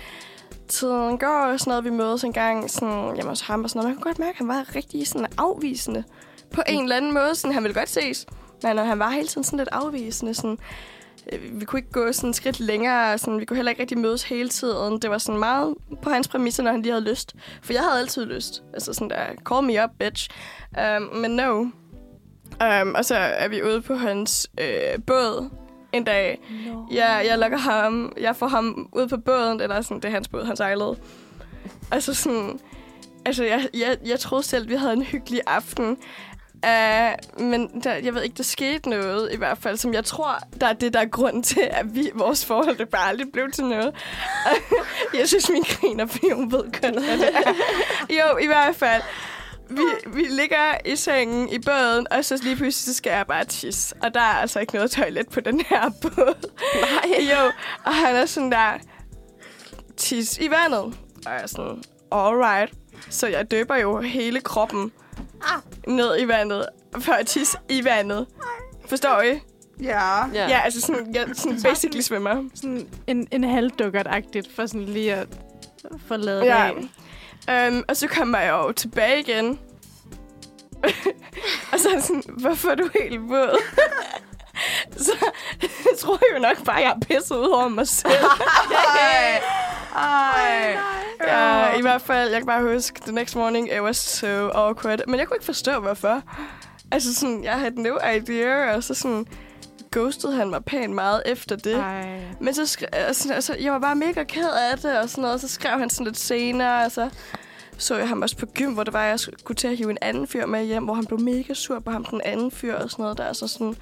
Tiden går og sådan noget, vi mødes en gang sådan, hjemme hos ham og sådan noget. Man kunne godt mærke, at han var rigtig sådan afvisende. På en eller anden måde, sådan, han ville godt ses. Men han var hele tiden sådan lidt afvisende. Sådan, øh, vi kunne ikke gå sådan et skridt længere. Sådan, vi kunne heller ikke rigtig mødes hele tiden. Det var sådan meget på hans præmisser, når han lige havde lyst. For jeg havde altid lyst. Altså sådan der, call me up, bitch. Um, men no. Um, og så er vi ude på hans øh, båd en dag. No. Ja, jeg lukker ham. Jeg får ham ud på båden. Eller sådan, det er hans båd, han sejlede. Altså sådan... Altså, jeg, jeg, jeg troede selv, vi havde en hyggelig aften. Uh, men der, jeg ved ikke, der skete noget i hvert fald, som jeg tror, der er det, der er grund til, at vi, vores forhold det bare aldrig blev til noget. jeg synes, min griner, fordi hun ved kun. Jo, i hvert fald. Vi, vi ligger i sengen i båden, og så lige pludselig så skal jeg bare tisse. Og der er altså ikke noget toilet på den her båd. Nej. Jo, og han er sådan der, tis i vandet. Og jeg er sådan, alright. Så jeg døber jo hele kroppen ned i vandet, før jeg tis i vandet. Forstår I? Ja. Ja. Ja, altså sådan, jeg sådan basically svømmer. Sådan en, en halvdukkert-agtigt, for sådan lige at få lavet Ja. det af. Um, og så kommer jeg jo tilbage igen. og så er sådan, hvorfor er du helt våd? så jeg tror jeg jo nok bare, jeg har pisset ud over mig selv. Ej. Ej. Ja, i hvert fald, jeg kan bare huske, the next morning, it was so awkward. Men jeg kunne ikke forstå, hvorfor. Altså sådan, jeg havde no idea, og så sådan ghostede han mig pænt meget efter det. Ej. Men så, skre- altså, altså, jeg var bare mega ked af det, og sådan noget. Så skrev han sådan lidt senere, og så så jeg ham også på gym, hvor det var, at jeg skulle til at hive en anden fyr med hjem, hvor han blev mega sur på ham, den anden fyr og sådan noget der. Så sådan,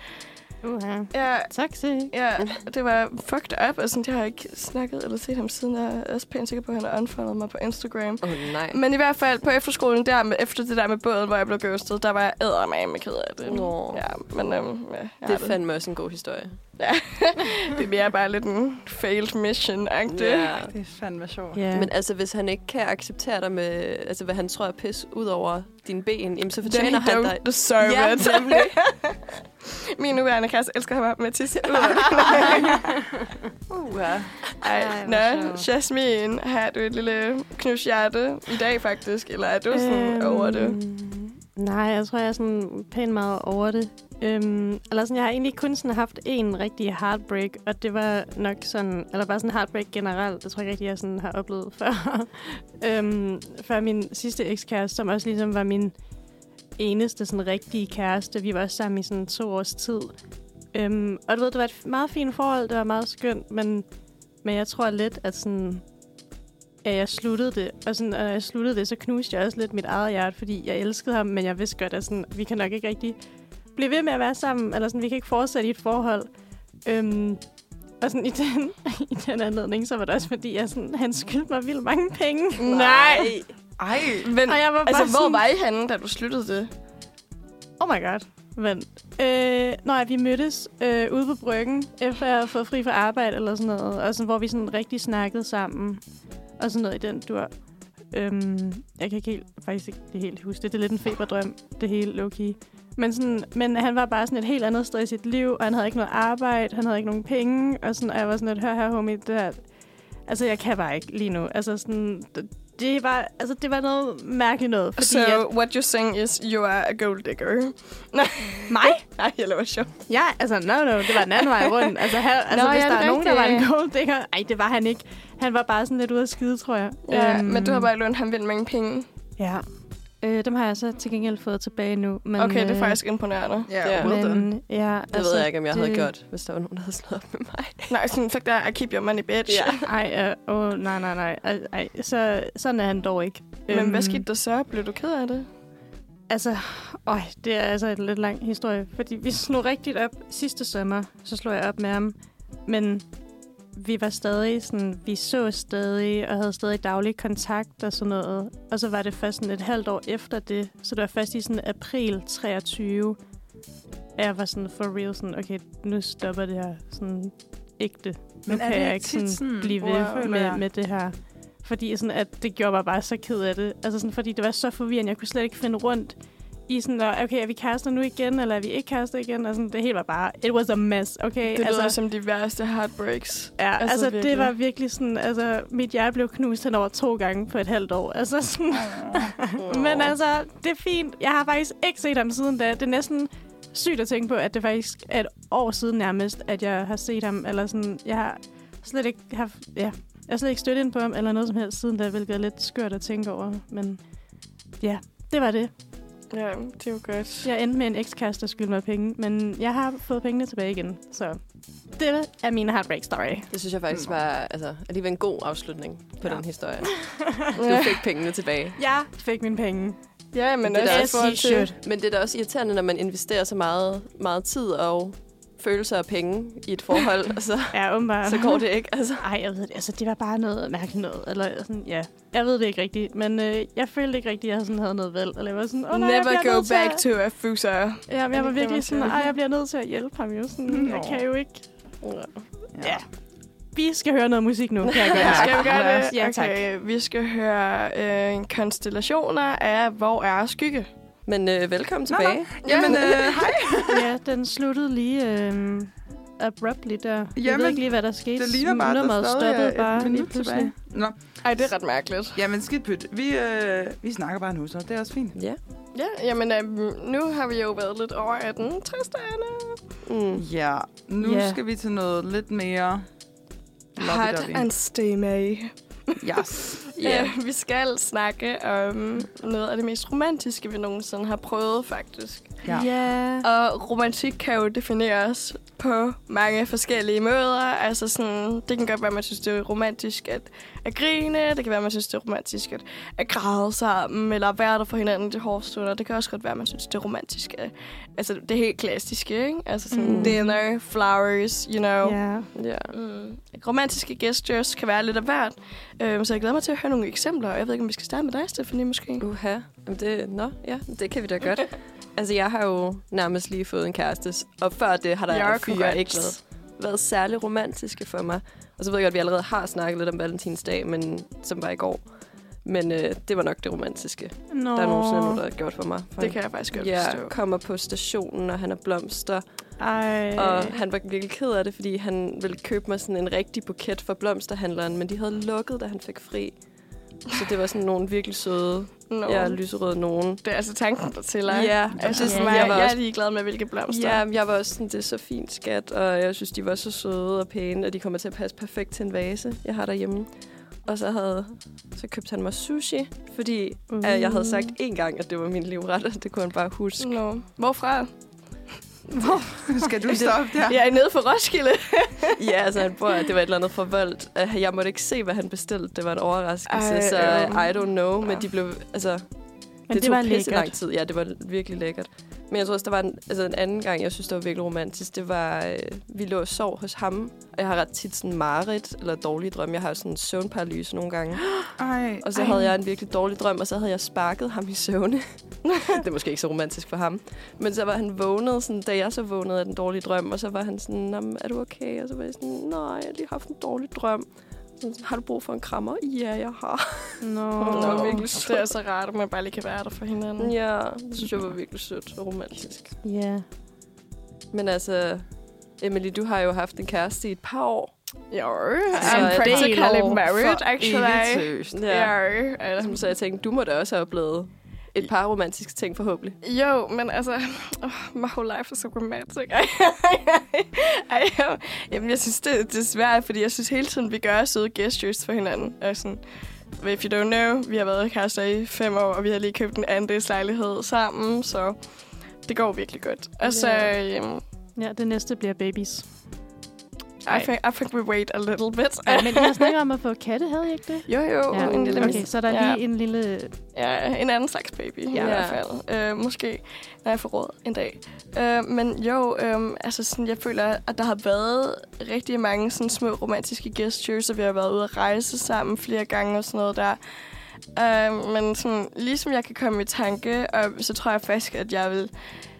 Uh-huh. ja, Toxic. ja, det var fucked up, og sådan, jeg har ikke snakket eller set ham siden. Jeg er også pænt sikker på, at han har unfollowet mig på Instagram. Åh, oh, nej. Men i hvert fald på efterskolen der, med, efter det der med båden, hvor jeg blev ghostet, der var jeg eddermame ked af det. Nå. Ja, men øhm, ja, jeg Det er fandme også en god historie. Det er mere bare lidt en failed mission-agtigt. Ja. Det er fandme sjovt. Ja. Men altså, hvis han ikke kan acceptere dig med, altså, hvad han tror er pis ud over dine ben, jamen, så Then fortjener he han don't dig. deserve Ja, it. nemlig. Min nuværende kæreste elsker ham med tisse ud. Uh, ja. Ej, nå. Jasmine, har du et lille knushjerte i dag faktisk? Eller er du sådan Øhm, over det? Nej, jeg tror, jeg er sådan pænt meget over det. Øhm, eller sådan, jeg har egentlig kun sådan haft en rigtig heartbreak, og det var nok sådan, eller bare sådan heartbreak generelt, det tror jeg ikke rigtig, jeg sådan har oplevet før. øhm, før min sidste ekskæreste, som også ligesom var min eneste sådan rigtige kæreste. Vi var også sammen i sådan to års tid. Øhm, og du ved, det var et meget fint forhold, det var meget skønt, men, men jeg tror lidt, at sådan, at jeg sluttede det. Og sådan, når jeg sluttede det, så knuste jeg også lidt mit eget hjerte, fordi jeg elskede ham, men jeg vidste godt, at sådan, vi kan nok ikke rigtig blive ved med at være sammen, eller sådan, vi kan ikke fortsætte i et forhold. Øhm, og sådan, i, den, i den anledning, så var det også fordi, jeg sådan, han skyldte mig vildt mange penge. Nej! Ej, Men, Og jeg var altså, bare hvor sådan, var I henne, da du sluttede det? Oh my god. Men, øh, når vi mødtes øh, ude på bryggen, efter jeg havde fået fri fra arbejde eller sådan noget, og sådan, hvor vi sådan rigtig snakkede sammen, og sådan noget i den dur. Øhm, jeg kan ikke helt, faktisk ikke det helt huske det. Det er lidt en feberdrøm, det hele low-key. Men, sådan, men han var bare sådan et helt andet sted i sit liv, og han havde ikke noget arbejde, han havde ikke nogen penge, og, sådan, og jeg var sådan lidt, hør her, homie, det her, altså jeg kan bare ikke lige nu. Altså sådan, det, var, altså, det var noget mærkeligt noget. Fordi So, at, what you're saying is, you are a gold digger. mig? Nej, jeg laver sjov. Ja, altså, no, no, det var den anden vej rundt. Altså, her, altså Nå, hvis ja, der er nogen, der var en gold digger... Ej, det var han ikke. Han var bare sådan lidt ude af skide, tror jeg. Ja, men du har bare lånt ham vildt mange penge. Ja. Øh, dem har jeg så til gengæld fået tilbage nu. Men, Okay, det er øh, faktisk imponerende. ja, well done. Men, ja, Det ved jeg ikke, om jeg havde gjort, hvis der var nogen, der havde slået op med mig. Nej, sådan, fuck der, I keep your money, bitch. Ja. Ej, øh, åh, nej, nej, nej. Ej, ej, så, sådan er han dog ikke. Men hvad Øhm, skete der så? Blev du ked af det? Altså, øj, det er altså en lidt lang historie. Fordi vi slog rigtigt op sidste sommer, så slog jeg op med ham. Men vi var stadig sådan, vi så stadig og havde stadig daglig kontakt og sådan noget. Og så var det først sådan et halvt år efter det. Så det var først i sådan april 23, at jeg var sådan for real sådan, okay, nu stopper det her sådan ægte. Men nu er kan jeg ikke sådan sådan, blive ved med, med det her. Fordi sådan, at det gjorde mig bare så ked af det. Altså sådan, fordi det var så forvirrende. Jeg kunne slet ikke finde rundt i sådan, der, okay, er vi kærester nu igen, eller er vi ikke kærester igen? Og sådan, det hele var bare, it was a mess, okay? Det altså, lyder som de værste heartbreaks. ja, altså, altså, virkelig. det var virkelig sådan, altså, mit hjerte blev knust hen over to gange på et halvt år. Altså sådan, men altså, det er fint. Jeg har faktisk ikke set ham siden da. Det er næsten sygt at tænke på, at det faktisk er et år siden nærmest, at jeg har set ham. Eller sådan, jeg har slet ikke haft, ja, jeg har slet ikke støttet ind på ham, eller noget som helst siden da, hvilket er lidt skørt at tænke over. Men ja, det var det. Ja, det er jo godt. Jeg endte med en ekskæreste, der skyldte mig penge, men jeg har fået pengene tilbage igen. Så det er min heartbreak story. Det synes jeg faktisk var altså, alligevel en god afslutning på Ja. den historie. Du fik pengene tilbage. Jeg fik mine penge. Ja, men Det er også. Men det er da også irriterende, når man investerer så meget, meget tid og følelser og penge i et forhold, og så, Ja, åbenbart. så går det ikke. Altså. Ej, jeg ved det. Altså, det var bare noget mærkeligt noget. Eller sådan, ja. Jeg ved det ikke rigtigt. Men øh, jeg følte ikke rigtigt, at jeg sådan havde noget valg. Eller jeg var sådan, oh, nej, jeg Never bliver go back at... to a fuser. Ja, men jeg var virkelig sådan, sige. ej, jeg bliver nødt til at hjælpe ham jo. Sådan, jeg Nå. kan jo ikke. Ja. Ja. Vi skal høre noget musik nu, kan jeg gøre. Ja. Skal vi gøre det? Ja, tak. okay, vi skal høre øh, konstellationer af Hvor er skygge? Men øh, velkommen Nå, tilbage. Jamen, øh, hej. ja, den sluttede lige øh, abruptly der. jeg Jamen, ved ikke lige, hvad der skete. Det ligner bare, at der Nummeret stadig stoppede er bare et lige minut pludselig. tilbage. Nå, Ej, det er ret mærkeligt. jamen skidt pyt. Vi, øh, vi snakker bare nu, så det er også fint. Ja. Ja, jamen øh, nu har vi jo været lidt over 18 tristerne. Mm. Ja, nu Ja. skal vi til noget lidt mere... Hot and steamy. Yes. Ja. Øh, vi skal snakke om noget af det mest romantiske, vi nogensinde har prøvet, faktisk. Ja. ja. Og romantik kan jo defineres på mange forskellige måder. Altså sådan, det kan godt være, at man synes, det er romantisk at, at grine. Det kan være, at man synes, det er romantisk at, at græde sammen, eller være der for hinanden i de hårde stunder. Det kan også godt være, at man synes, det er romantisk at, altså det helt klassiske, ikke? Altså sådan Mm. dinner, flowers, you know. ja. Ja. Mm. Romantiske gestures kan være lidt af hvert. Øhm, så jeg glæder mig til at høre nogle eksempler. Og jeg ved ikke, om vi skal starte med dig, Stephanie, måske? Uha. Jamen det, nå, ja, det kan vi da godt. altså, jeg har jo nærmest lige fået en kæreste, og før det har der You're fyre ikke været, været særlig romantiske for mig. Og så ved jeg godt, at vi allerede har snakket lidt om Valentinsdag, men som var i går. Men øh, det var nok det romantiske, Nå. der er nogensinde nogen, der har gjort for mig. For Det kan jeg faktisk godt Ja, forstå. kommer på stationen, og han har blomster. Ej. Og han var virkelig ked af det, fordi han ville købe mig sådan en rigtig buket fra blomsterhandleren, men de havde lukket, da han fik fri. Så det var sådan nogle virkelig søde, No. ja, lyserøde nogen. Det er altså tanken, der tæller. Ja, Altså, Ja, sådan, jeg var jeg er ligeglad med, hvilke blomster. Ja, jeg var også sådan, det er så fint skat, og jeg synes, de var så søde og pæne, og de kommer til at passe perfekt til en vase, jeg har derhjemme. Og så havde så købte han mig sushi, fordi at jeg havde sagt en gang, at det var min livret, og det kunne han bare huske. No. Hvorfra? Skal du stoppe der? Jeg er nede for Roskilde. ja, altså han bor, det var et eller andet forvoldt. Uh, Jeg måtte ikke se, hvad han bestilte. Det var en overraskelse, Ej, så øhm. I don't know, men de blev, altså, Men det, det, tog var pisse lækkert. lang tid. Ja, det var virkelig lækkert. Men jeg tror også, der var en, altså en anden gang, jeg synes, det var virkelig romantisk. Det var, øh, vi lå og sov hos ham. Og jeg har ret tit sådan mareridt eller dårlige drømme. Jeg har sådan en søvnparalyse nogle gange. Ej, Og så ej. havde jeg en virkelig dårlig drøm, og så havde jeg sparket ham i søvne. det er måske ikke så romantisk for ham. Men så var han vågnet, sådan, da jeg så vågnede af den dårlige drøm, og så var han sådan, "Nå, men er du okay? Og så var jeg sådan, nej, jeg har lige haft en dårlig drøm. Har du brug for en krammer? Ja, jeg har. Nå. Det var virkelig Det sødt. er så rart, at man bare lige kan være der for hinanden. Ja, det synes jeg var virkelig sødt og romantisk. Ja. Men altså, Emily, du har jo haft en kæreste i et par år. Jo, I'm del practically married, actually. Ja. Som så jeg tænkte, du må da også have oplevet et par romantiske ting forhåbentlig. Jo, men altså, oh, my whole life is so romantic. Ej, ej, ej, jamen, jeg synes, det, det er svært, fordi jeg synes hele tiden, vi gør søde gestures for hinanden. Og sådan, if you don't know, vi har været kærester i fem år, og vi har lige købt en andelslejlighed sammen, så det går virkelig godt. Og så, Ja. um, ja, det næste bliver babies. I, think, I think we wait a little bit. Ja, men jeg snakker om at få katte, havde I ikke det? jo, jo, Ja, en lille okay, så der er Ja. lige en lille... Ja, en anden slags baby, ja. i hvert fald. Øh, måske, når jeg får råd en dag. Øh, men jo, øh, altså sådan, jeg føler, at der har været rigtig mange sådan små romantiske gestures, og vi har været ude at rejse sammen flere gange og sådan noget der. Øh, men sådan, ligesom jeg kan komme i tanke, og så tror jeg faktisk, at jeg vil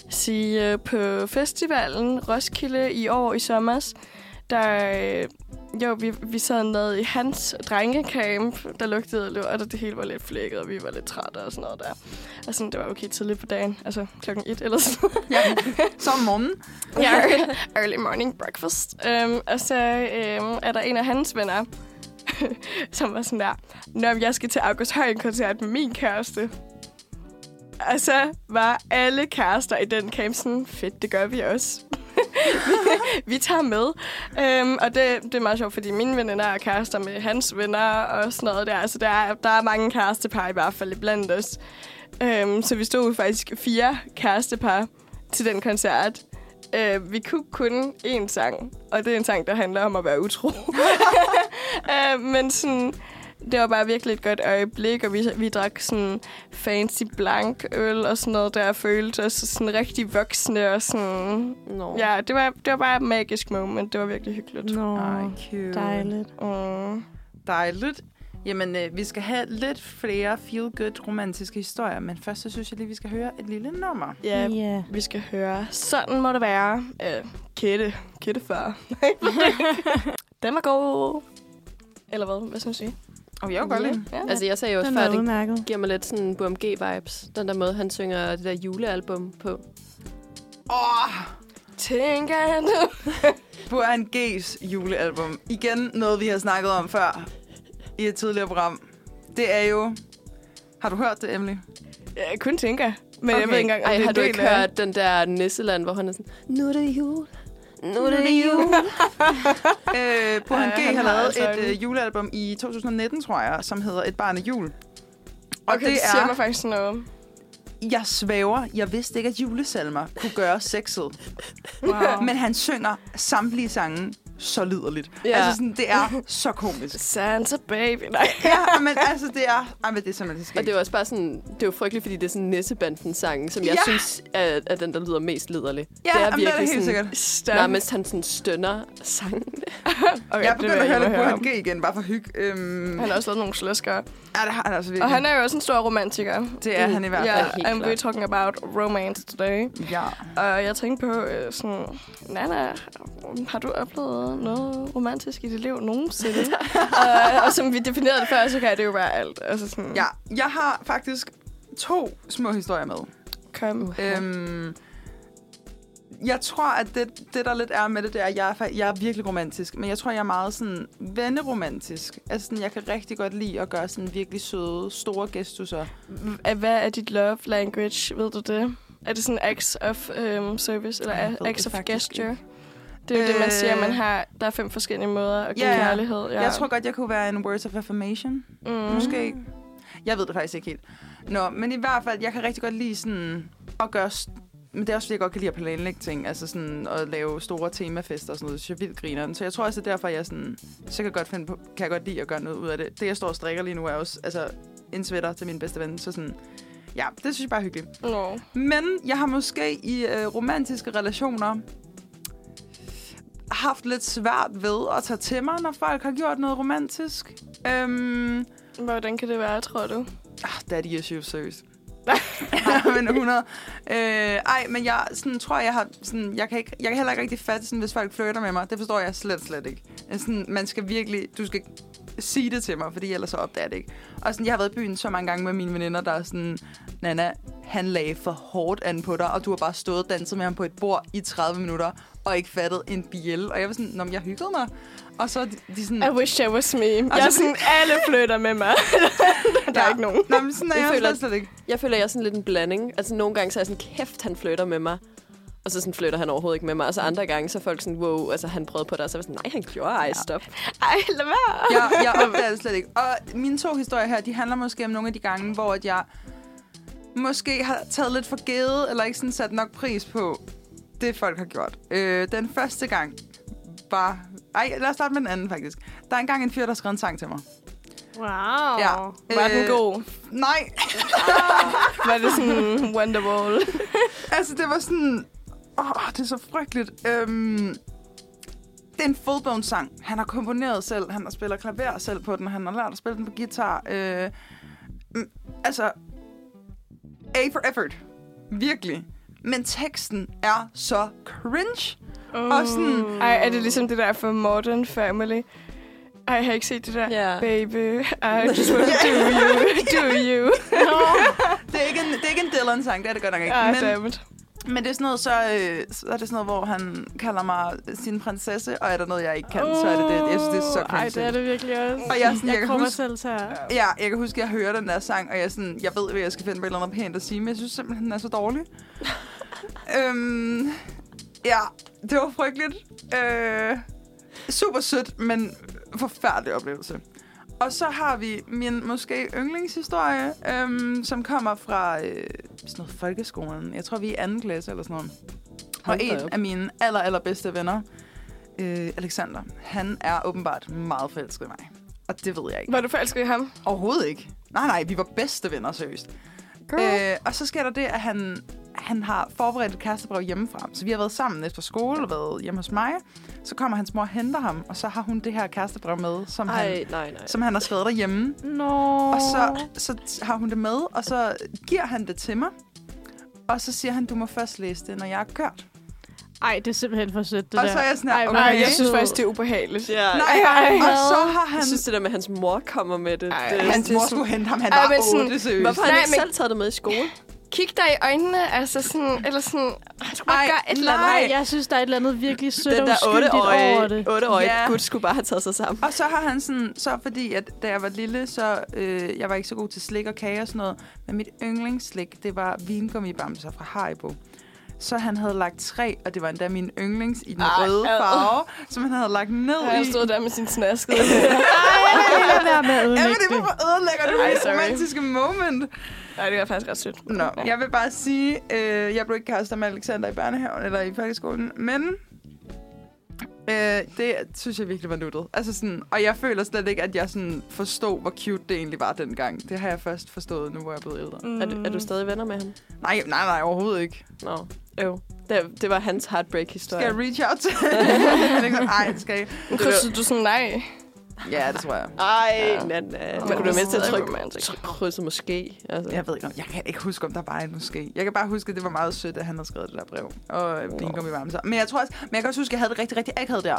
sige øh, på festivalen Roskilde i år i sommers, der, øh, jo, vi, vi sad nede i hans drengecamp, der lugtede lort, og det hele var lidt flækket, og vi var lidt trætte og sådan noget der. Og sådan, det var okay tidligt på dagen, altså klokken et eller sådan Ja, så om morgenen. Ja, early morning breakfast. Um, og så um, er der en af hans venner, som var sådan der, Nå, men jeg skal til August Højen-koncert med min kæreste. Og så var alle kærester i den camp sådan, fedt, det gør vi også. vi tager med. Øhm, og det, det er meget sjovt, fordi mine veninder er kærester med hans venner og sådan noget der. Så der er, der er mange kærestepar i hvert fald blandt os. Øhm, så vi stod faktisk fire kærestepar til den koncert. Øh, vi kunne kun én sang, og det er en sang, der handler om at være utro. øh, men sådan, det var bare virkelig et godt øjeblik, og vi, vi drak sådan fancy blank øl og sådan noget, der følte os sådan rigtig voksne og sådan... Nå. Ja, det var, det var bare et magisk moment. Det var virkelig hyggeligt. Ej, cute. dejligt. Mm. Dejligt. Jamen, øh, vi skal have lidt flere feel-good romantiske historier, men først så synes jeg lige, vi skal høre et lille nummer. Ja, Ja. vi skal høre. Sådan må det være. Øh, Kette. Kette før. Den var god. Eller hvad? Hvad synes I? Og jeg kan godt Ja. lide. Ja. Altså, jeg sagde jo også Den før, det udmærket. giver mig lidt sådan BMG-vibes. Den der måde, han synger det der julealbum på. Åh, Tænker du? Burhan G's julealbum. Igen noget, vi har snakket om før i et tidligere program. Det er jo... Har du hørt det, Emily? Jeg kun tænker. Men okay. jeg ved ikke engang, om Ej, det har du ikke hørt den der Nisseland, hvor han er sådan, nu er det jul, Nu er det jul. Øh, Ej, G han har lavet altså et øh, julealbum i 2019, tror jeg, som hedder Et barn af jul. Og Okay, det, det siger er, mig faktisk noget. jeg svæver, jeg vidste ikke, at julesalmer kunne gøre sexet. Wow. Men han synger samtlige sange så liderligt. Ja. Altså sådan, det er så komisk. Santa baby. Nej. Ja, men altså, det er, ej, men det er simpelthen skægt. Og det er også bare sådan, det er jo frygteligt, fordi det er sådan nissebanden sang, som jeg Ja. synes er, er, den, der lyder mest liderlig. ja, det er jamen, det er helt sådan, sikkert. Stop. Nærmest han sådan stønner sangen. Okay, Jeg begynder at høre jeg lidt på han G igen, bare for hygge. Øhm, Han har også lavet nogle sløsker. ja, det har han altså virkelig. Og han er jo også en stor romantiker. Det er han i hvert Ja, fald. and klart. we're talking about romance today. Ja. Og jeg tænkte på øh, sådan, Nana, har du oplevet noget romantisk i dit liv nogensinde? og, og som vi definerede det før, så kan det jo være alt. Altså sådan, ja, jeg har faktisk to små historier med. kom. Øhm, jeg tror, at det, det, der lidt er med det, det er, at jeg er, jeg er virkelig romantisk. Men jeg tror, jeg er meget sådan venneromantisk. Altså, sådan, jeg kan rigtig godt lide at gøre sådan virkelig søde, store gestusser. Hvad er dit love language, ved du det? Er det sådan acts of um, service, eller acts of gesture? ikke. Det er jo det, man Øh. siger, man har, der er fem forskellige måder at give ja. kærlighed. Ja. Jeg tror godt, jeg kunne være en words of affirmation. mm. Måske. Jeg ved det faktisk ikke helt. Nå, men i hvert fald, jeg kan rigtig godt lide sådan at gøre... Men det er også, fordi jeg godt kan lide at planlægge ting. Altså sådan at lave store temafester og sådan noget. Synes jeg vildt grineren. Så jeg tror også, det er derfor, jeg sådan... Så kan jeg godt, finde på, kan jeg godt lide at gøre noget ud af det. Det, jeg står og strikker lige nu, er også altså, en sweater til min bedste ven. Så sådan... Ja, det synes jeg bare er hyggeligt. Nå. Men jeg har måske i øh, romantiske relationer haft lidt svært ved at tage til mig, når folk har gjort noget romantisk. Øhm, Hvordan kan det være, tror du? Ah, daddy issues, seriøst. men 100. Øh, ej, men jeg sådan, tror, jeg har... Sådan, jeg, kan ikke, jeg kan heller ikke rigtig fatte, sådan, hvis folk flytter med mig. Det forstår jeg slet, slet ikke. Altså, Sådan, man skal virkelig... Du skal sige det til mig, fordi ellers så opdager jeg det ikke. Og sådan, jeg har været i byen så mange gange med mine veninder, der er sådan... Nana, han lagde for hårdt an på dig, og du har bare stået og danset med ham på et bord i 30 minutter, og ikke fattet en biel. Og jeg var sådan, Nå, jeg hyggede mig. Og så er de, de sådan... I wish I was me. Jeg er sådan, alle flytter med mig. der er Ja. ikke nogen. Nå, men sådan er Jeg jeg, føler- slet ikke. Jeg føler, jeg er sådan lidt en blanding. Altså nogle gange så er jeg sådan, kæft, han flytter med mig. Og så sådan flytter han overhovedet ikke med mig. Og så andre gange, så er folk sådan, wow, altså han prøvede på det. Og så jeg sådan, nej, han gjorde ej, Ja. stop. Ej, lad være. jeg, jeg opdager det slet ikke. Og mine to historier her, de handler måske om nogle af de gange, hvor at jeg måske har taget lidt for givet, eller ikke sådan sat nok pris på det, folk har gjort. Øh, den første gang var... Ej, lad os starte med den anden, faktisk. Der er engang en fyr, der skrev en sang til mig. Wow. Ja. Var den Øh, god? Nej, Var det sådan Wonderwall? altså det var sådan... Åh, det er så frygteligt. Øhm, det er en fullbone sang. Han har komponeret selv. Han har spillet klaver selv på den. Han har lært at spille den på guitar. Øh, altså, A for effort. Virkelig. Men teksten er så cringe. Og sådan- Ej, er det ligesom det der for Modern Family? Ej, jeg har ikke set det der. Ja. Baby, I just want to do you, do you. Det er ikke en, det er ikke en Dylan-sang, det er det godt nok ikke. Ej, men. Men det er sådan noget, så, øh, så er det sådan noget, hvor han kalder mig sin prinsesse, og er der noget, jeg ikke kan, så er det det. Jeg synes, det er så cringe. Ej, det er det virkelig også. Og jeg, sådan, jeg, Jeg kan huske, selv til her. Ja, jeg kan huske, at jeg hører den der sang, og jeg, sådan, jeg ved, hvad jeg skal finde på et eller andet pænt at sige, men jeg synes simpelthen, den er så dårlig. øhm, ja, det var frygteligt. Øh, super sødt, men forfærdelig oplevelse. Og så har vi min måske yndlingshistorie, øhm, som kommer fra øh, sådan noget folkeskolen. Jeg tror, vi er i anden klasse eller sådan noget. Og Hold en op. af mine aller, allerbedste venner, øh, Alexander, han er åbenbart meget forelsket i mig. Og det ved jeg ikke. Var du forelsket i ham? Overhovedet ikke. Nej, nej, vi var bedste venner, seriøst. Øh, og så sker der det, at han, han har forberedt et kærestebrev hjemmefra. Så vi har været sammen efter skole og været hjemme hos mig. Så kommer hans mor og henter ham, og så har hun det her kærestebrev med, som, han, Ej, nej, nej. som han har skrevet derhjemme. Nå. Og så, så har hun det med, og så giver han det til mig. Og så siger han, du må først læse det, når jeg er kørt. Ej, det er simpelthen for sødt, det og der. så er jeg sådan her, Ej, okay. Nej, hvor jeg synes faktisk, det er ubehageligt. Ja. Nej, Ej, ej, og så har han... Jeg synes, det der med, at hans mor kommer med det. Ej, det Hans det mor skulle hente ham, han Ej, var men sådan- 8, seriøst. Hvorfor har han ikke selv taget det med i skole? Kig dig i øjnene, altså sådan, eller sådan, Ej, gøre et eller andet. jeg synes, der er et eller andet virkelig sødt og uskyldigt over det. otteårige Ja. gut skulle bare have taget sig sammen. Og så har han sådan, så fordi at da jeg var lille, så øh, jeg var ikke så god til slik og kage og sådan noget, men mit yndlingsslik, det var vingummibamser fra Haribo. Så han havde lagt tre, og det var endda min yndlings i den Ej, røde ad. farve, som han havde lagt ned Og han i. stod der med sin snaskede. Ej, jeg vil lade være med at Jamen, ødelægge det var for ødelægger du mit romantiske moment. Nej, det var faktisk ret sødt. Nå, jeg vil bare sige, øh, jeg blev ikke kærester med Alexander i børnehaven eller i folkeskolen, men øh, det synes jeg virkelig var nuttet. Altså sådan, og jeg føler slet ikke, at jeg sådan forstod, hvor cute det egentlig var dengang. Det har jeg først forstået, nu hvor jeg er blevet ældre. Mm. Er, du, er du stadig venner med ham? Nej, nej, nej, overhovedet ikke. Nå, øv. Det, det var hans heartbreak-historie. Skal jeg reach out til? Nej, det skal jeg ikke. Krydsede du sådan nej? Ja, det tror jeg. Ej, Ja. Nana. Åh, Men kunne du med til at det er trykke romantisk. krydse måske? Altså. Jeg ved ikke, om- jeg kan ikke huske, om der var en måske. Jeg kan bare huske, at det var meget sødt, at han havde skrevet det der brev. Og Nå. vingummi varme sig. Men jeg tror også, men jeg kan også huske, at jeg havde det rigtig, rigtig akavet der.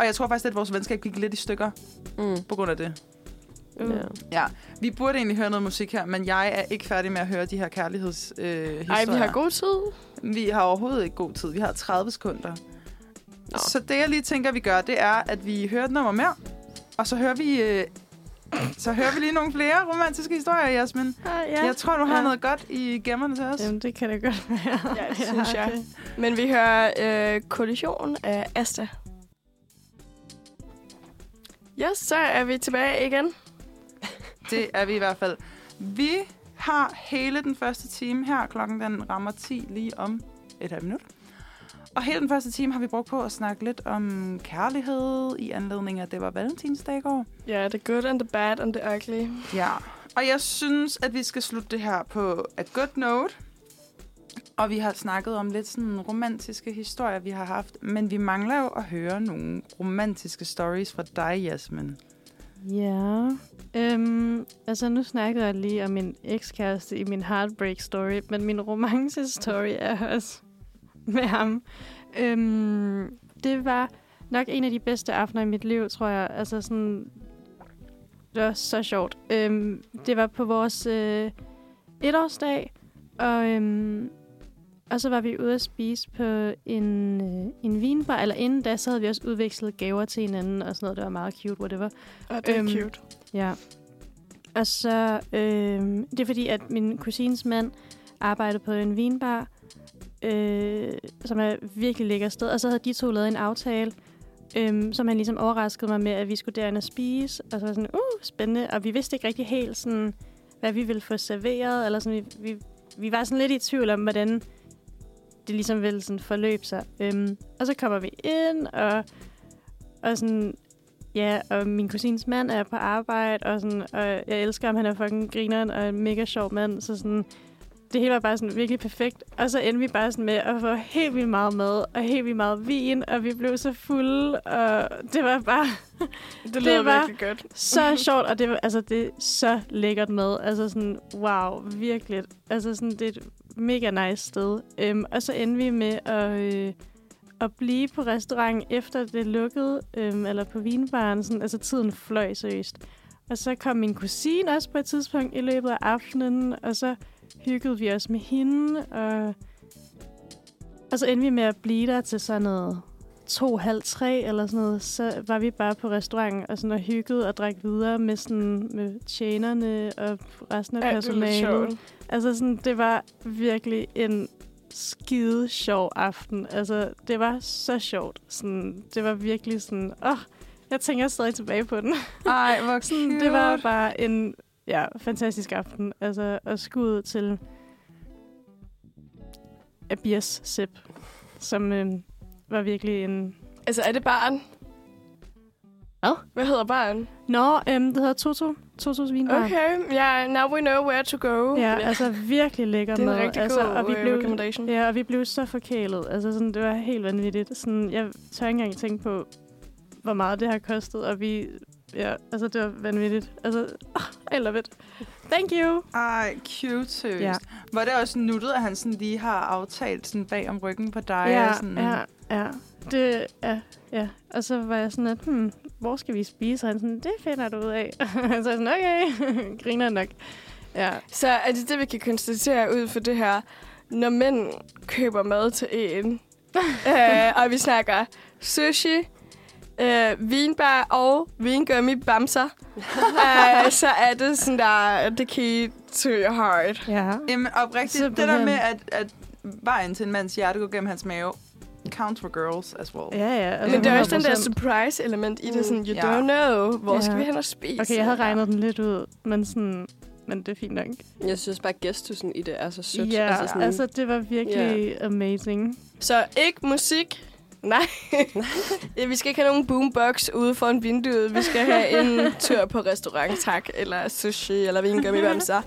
Og jeg tror faktisk, at vores venskab gik lidt i stykker Mm. på grund af det. Uh. Ja. Ja, vi burde egentlig høre noget musik her, men jeg er ikke færdig med at høre de her kærlighedshistorier. Øh, Ej, vi har god tid. vi har overhovedet ikke god tid. Vi har 30 sekunder. Nå. Så det, jeg lige tænker, vi gør, det er, at vi hører et nummer mere. Og så hører vi... Øh, så hører vi lige nogle flere romantiske historier, Jasmin. Ah, Ja. Jeg tror, du har Ja. noget godt i gemmerne til os. Jamen, det kan det godt være. Ja, det synes jeg. okay. Men vi hører øh, Kollision af Asta. Ja, så er vi tilbage igen. Det er vi i hvert fald. Vi har hele den første time her. Klokken den rammer 10 lige om et halvt minut. Og hele den første time har vi brugt på at snakke lidt om kærlighed i anledning af, at det var valentinsdag i går. Ja, the good and the bad and the ugly. Ja, og jeg synes, at vi skal slutte det her på a good note. Og vi har snakket om lidt sådan romantiske historier, vi har haft. Men vi mangler jo at høre nogle romantiske stories fra dig, Jasmin. Ja. Øhm, altså, nu snakkede jeg lige om min ekskæreste i min heartbreak story, men min romance story er også med ham. Øhm, det var nok en af de bedste aftener i mit liv, tror jeg. Altså sådan, det var så sjovt. Øhm, det var på vores øh, etårsdag, og, øhm, og så var vi ude at spise på en, øh, en vinbar, eller inden da, så havde vi også udvekslet gaver til hinanden og sådan noget. Det var meget cute, whatever. Og det er Øhm, cute. Ja. Og så, øh, det er fordi, at min kusines mand arbejdede på en vinbar, øh, som er virkelig lækker sted. Og så havde de to lavet en aftale, øh, som han ligesom overraskede mig med, at vi skulle derind og spise. Og så var sådan, uh, spændende. Og vi vidste ikke rigtig helt, sådan, hvad vi ville få serveret. Eller sådan, vi, vi, vi var sådan lidt i tvivl om, hvordan det ligesom ville sådan forløbe sig. Øhm, og så kommer vi ind, og, og sådan, Ja, og min kusins mand er på arbejde, og, sådan, og jeg elsker ham. Han er fucking grineren og en mega sjov mand. Så sådan, det hele var bare sådan virkelig perfekt. Og så endte vi bare sådan med at få helt vildt meget mad, og helt vildt meget vin, og vi blev så fulde, og det var bare Det lyder var- virkelig godt. så sjovt, og det, var, altså, det er så lækkert mad. Altså sådan, wow, virkelig. Altså sådan, det er et mega nice sted. Øhm, og så endte vi med at, øh, at blive på restauranten efter det lukkede, øhm, eller på vinbaren. Sådan, altså tiden fløj seriøst. Og så kom min kusine også på et tidspunkt i løbet af aftenen, og så hyggede vi os med hende, og, og så endte vi med at blive der til sådan noget to, halv tre eller sådan noget, så var vi bare på restauranten og, sådan, og hyggede og drak videre med, sådan, med tjenerne og resten af er personalet. Altså sådan, det var virkelig en skide sjov aften. Altså, det var så sjovt. Sådan, det var virkelig sådan, åh, jeg tænker stadig tilbage på den. Ej, hvor Sådan, det var bare en ja, fantastisk aften. Altså, og skud til Abias Sepp, som øh, var virkelig en... Altså, er det barn? Hvad? Hvad hedder barn? Nå, øhm, det hedder Toto. Totos vinbar. Okay, ja, yeah, now we know where to go. Ja, altså virkelig lækker det er en mad. rigtig altså, god og vi øh, blev, recommendation. Ja, og vi blev så forkælet. Altså, sådan, det var helt vanvittigt. Sådan, jeg tør ikke engang tænke på, hvor meget det har kostet, og vi... Ja, altså, det var vanvittigt. Altså, oh, I love it. Thank you. Ej, cute. Ja. Var det også nuttet, at han sådan lige har aftalt sådan bag om ryggen på dig? ja, og sådan, ja, ja. Det, ja, ja. Og så var jeg sådan, at, hmm, hvor skal vi spise? Og han sådan, det finder du ud af. så jeg sådan, okay, griner nok. Ja, Så er det det, vi kan konstatere ud for det her, når mænd køber mad til en, øh, og vi snakker sushi, øh, vinbar og vingummi bamser, øh, så er det sådan der, the key to your heart. ja. Jamen oprigtigt, det der med, at, at vejen til en mands hjerte går gennem hans mave. Counts for girls as well. Ja, ja. Altså Men det er også den der 100%. surprise-element i det, sådan, you Ja. don't know, hvor Ja. skal vi hen og spise? Okay, jeg havde regnet den lidt ud, men sådan... Men det er fint nok. Jeg synes bare, gestusen i det er så sødt. Ja, altså, altså, sådan, altså det var virkelig amazing. Så ikke musik. Nej. Ja, vi skal ikke have nogen boombox ude foran vinduet. Vi skal have en tur på restaurant, tak. Eller sushi, eller vingummi, hvad det så.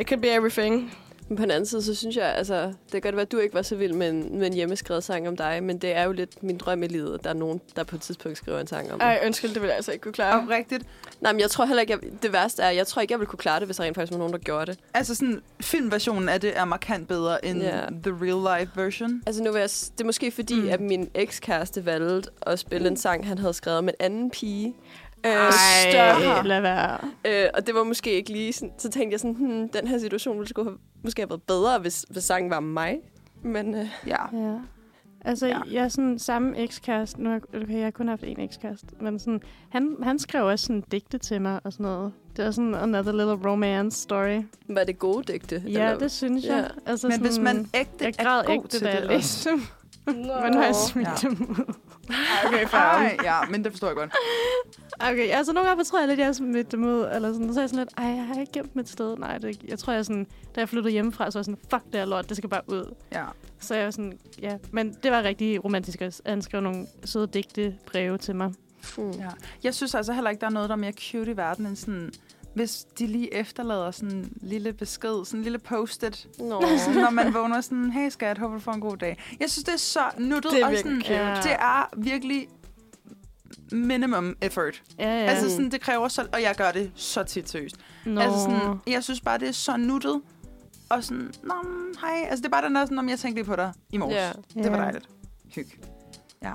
It could be everything. Men på den anden side, så synes jeg, altså, det kan godt være, at du ikke var så vild med en, med en hjemmeskrevet sang om dig, men det er jo lidt min drøm i livet, at der er nogen, der på et tidspunkt skriver en sang om mig. Ej, undskyld, det vil jeg altså ikke kunne klare. Oprigtigt. Nej, men jeg tror heller ikke, jeg, det værste er, jeg tror ikke, jeg ville kunne klare det, hvis der rent faktisk var nogen, der gjorde det. Altså sådan, filmversionen af det er markant bedre end Ja. the real life version. Altså nu vil jeg, det er måske fordi, Mm. mm. at min ekskæreste valgte at spille en sang, han havde skrevet med en anden pige. Øh, Ej, større. lad være. Øh, og det var måske ikke lige sådan, så tænkte jeg sådan, hmm, den her situation ville skulle have, måske have været bedre, hvis, hvis sangen var mig. Men øh, Ja. Ja. Altså, Ja. ja. jeg er sådan samme ekskæreste. Nu okay, jeg har kun haft én ekskæreste. Men sådan, han, han skrev også sådan digte til mig og sådan noget. Det var sådan another little romance story. var det gode digte? Ja, Eller- det synes Ja. jeg. Altså, Men hvis sådan, man ægte Jeg er græd god ikke, til jeg det, Men nu har jeg smidt Ja. dem ud. Okay, Ej, ja, men det forstår jeg godt. Okay, altså nogle gange tror jeg lidt, at jeg har smidt dem ud. Eller sådan, så er jeg sådan lidt, ej, jeg har ikke gemt mit sted. Nej, det, jeg tror, jeg sådan, da jeg flyttede hjemmefra, så var jeg sådan, fuck det her lort, det skal bare ud. Ja. Så jeg var sådan, ja. Men det var rigtig romantisk også. Han skrev nogle søde digte breve til mig. Mm. ja. Jeg synes altså heller ikke, der er noget, der er mere cute i verden end sådan... Hvis de lige efterlader sådan en lille besked, sådan en lille post-it, Nå. sådan, når man vågner sådan, hey skat, håber du får en god dag. Jeg synes, det er så nuttet, Det er og sådan, cute. det er virkelig minimum effort. Ja, ja. Ja. Altså sådan, det kræver så, og jeg gør det så tit seriøst. Nå. Altså sådan, jeg synes bare, det er så nuttet. Og sådan, nå, hej. Altså, det er bare den der, sådan, om jeg tænkte lige på dig i morges. Ja. Det var Ja. dejligt. Hyg. Ja,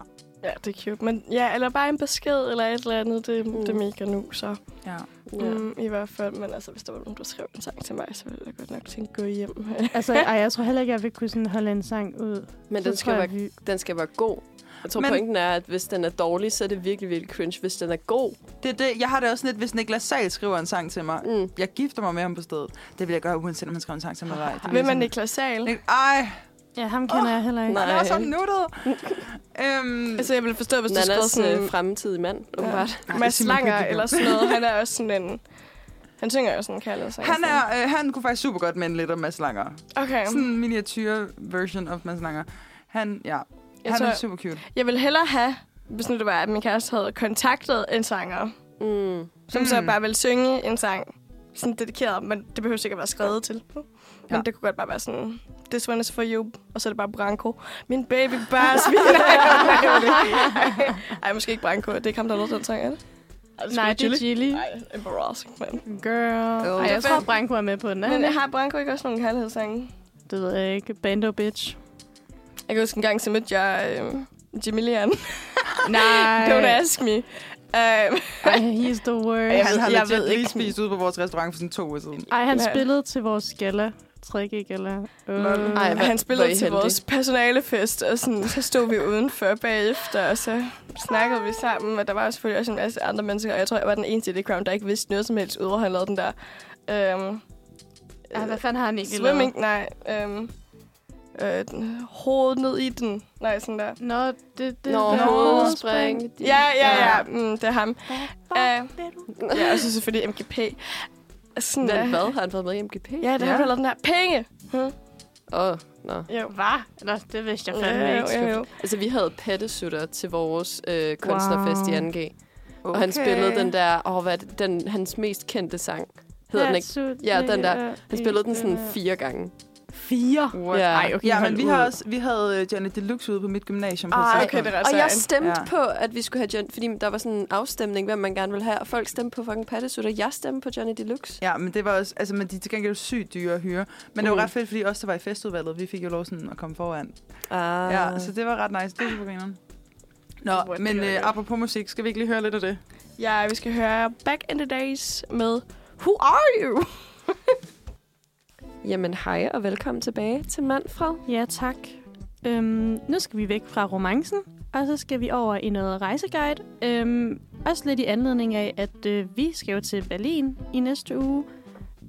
det er cute. Men ja, eller bare en besked eller et eller andet. Det, mm. det er mega nu, så. Ja. Ja. Mm, I hvert fald. Men altså, hvis der var nogen, der skrev en sang til mig, så ville jeg godt nok tænke, gå hjem. Altså, ej, jeg tror heller ikke, jeg vil kunne sådan holde en sang ud. Men Så den skal, være, jeg, vi... den skal være god. Jeg tror, Men- pointen er, at hvis den er dårlig, så er det virkelig, virkelig cringe. Hvis den er god, Det er det. Jeg har det også lidt, hvis Niklas Sahl skriver en sang til mig. mm. Jeg gifter mig med ham på stedet. Det vil jeg gøre, uanset om han skriver en sang til mig eller ej. Hvem er Niklas Sahl? Nik- Ej, Ja, ham kender jeg heller ikke. nej. han er så nuttet. øhm, Altså, jeg ville forstå, hvis du skrev sådan... øh, fremtidige mand, Ja. åbenbart. Ej, Mads Langer eller sådan noget. Han er også sådan en... Han synger jo sådan en kærlighedssang. han, er, øh, han kunne faktisk super godt med en lidt af Mads Langer. Okay. Sådan en miniatyr version of Mads Langer. Han, ja, Jeg, han tror, er super cute. jeg ville hellere have, hvis nu det var, at min kæreste havde kontaktet en sanger, Mm. som Mm. så bare ville synge en sang. Sådan dedikeret, men det behøver sikkert være skrevet til. Men Ja. det kunne godt bare være sådan, this one is for you, og så er det bare Branko. Min baby bare Ej, måske ikke Branko. Det er ikke ham, der har lavet den sang, er det? Ej, Nej, det er Gilly. Nej, embarrassing, man. Girl. Oh. Ej, jeg tror, Branko er med på den. Men har Branko ikke også nogle kærlighedssange? Det ved jeg ikke. Bando bitch. Jeg kan huske en gang, så mødte jeg øh, Jimmy Lian. Nej. Don't ask me. Uh, Ej, he's the worst. Jeg han har jeg legit ved lige ikke- spist ud på vores restaurant for sådan to uger siden. Ej, han Ja. spillede til vores gala. 3G-gala. Øh. Lol. Ej, hvor- han spillede til heldige. vores personalefest, og sådan, så stod vi udenfor bagefter, og så snakkede vi sammen, og der var selvfølgelig også en masse andre mennesker, og jeg tror, jeg var den eneste i det crowd, der ikke vidste noget som helst, udover at han lavede den der... Øhm, Ej, hvad fanden har han egentlig Swimming, nej. Øhm, øh, den- hovedet ned i den. Nej, sådan der. lavet? Nå, det, det Nå, det- hovedspring. Ja, ja, ja. Mm, det er ham. Uh, ja, og så selvfølgelig MGP. Sådan Men hvad? Har han været med i MGP? Ja, det har Ja. du lavet den der. Penge! Hm? Åh, oh, nå. Jo. Hvad? Nå, det vidste jeg fandme jo, ikke. jo, jo. Altså, vi havde pattesutter til vores øh, kunstnerfest Wow. i 2G. Okay. Og han spillede den der, åh, hvad det, den, hans mest kendte sang. Hedder den ikke? Ja, den der. Han spillede den sådan fire gange. Fire? What? Ja. Ej, okay, Ja, men vi, ud. har også, vi havde øh, Johnny Deluxe ude på mit gymnasium på Ej, okay, det er Og jeg stemte Ja. på, at vi skulle have John, fordi der var sådan en afstemning, hvem man gerne ville have, og folk stemte på fucking pattesutter. Jeg stemte på Johnny Deluxe. Ja, men det var også, altså, men de er til gengæld sygt dyre at hyre. Men det var Mm. ret fedt, fordi os, der var i festudvalget, vi fik jo lov sådan at komme foran. Ah. Ja, så det var ret nice. Det var super grineren. Nå, What men øh, apropos musik, skal vi ikke lige høre lidt af det? Ja, vi skal høre Back in the Days med Who Are You? Jamen hej og velkommen tilbage til Manfred. Ja, tak. Øhm, nu skal vi væk fra romancen, og så skal vi over i noget rejseguide. Øhm, også lidt i anledning af, at øh, vi skal jo til Berlin i næste uge.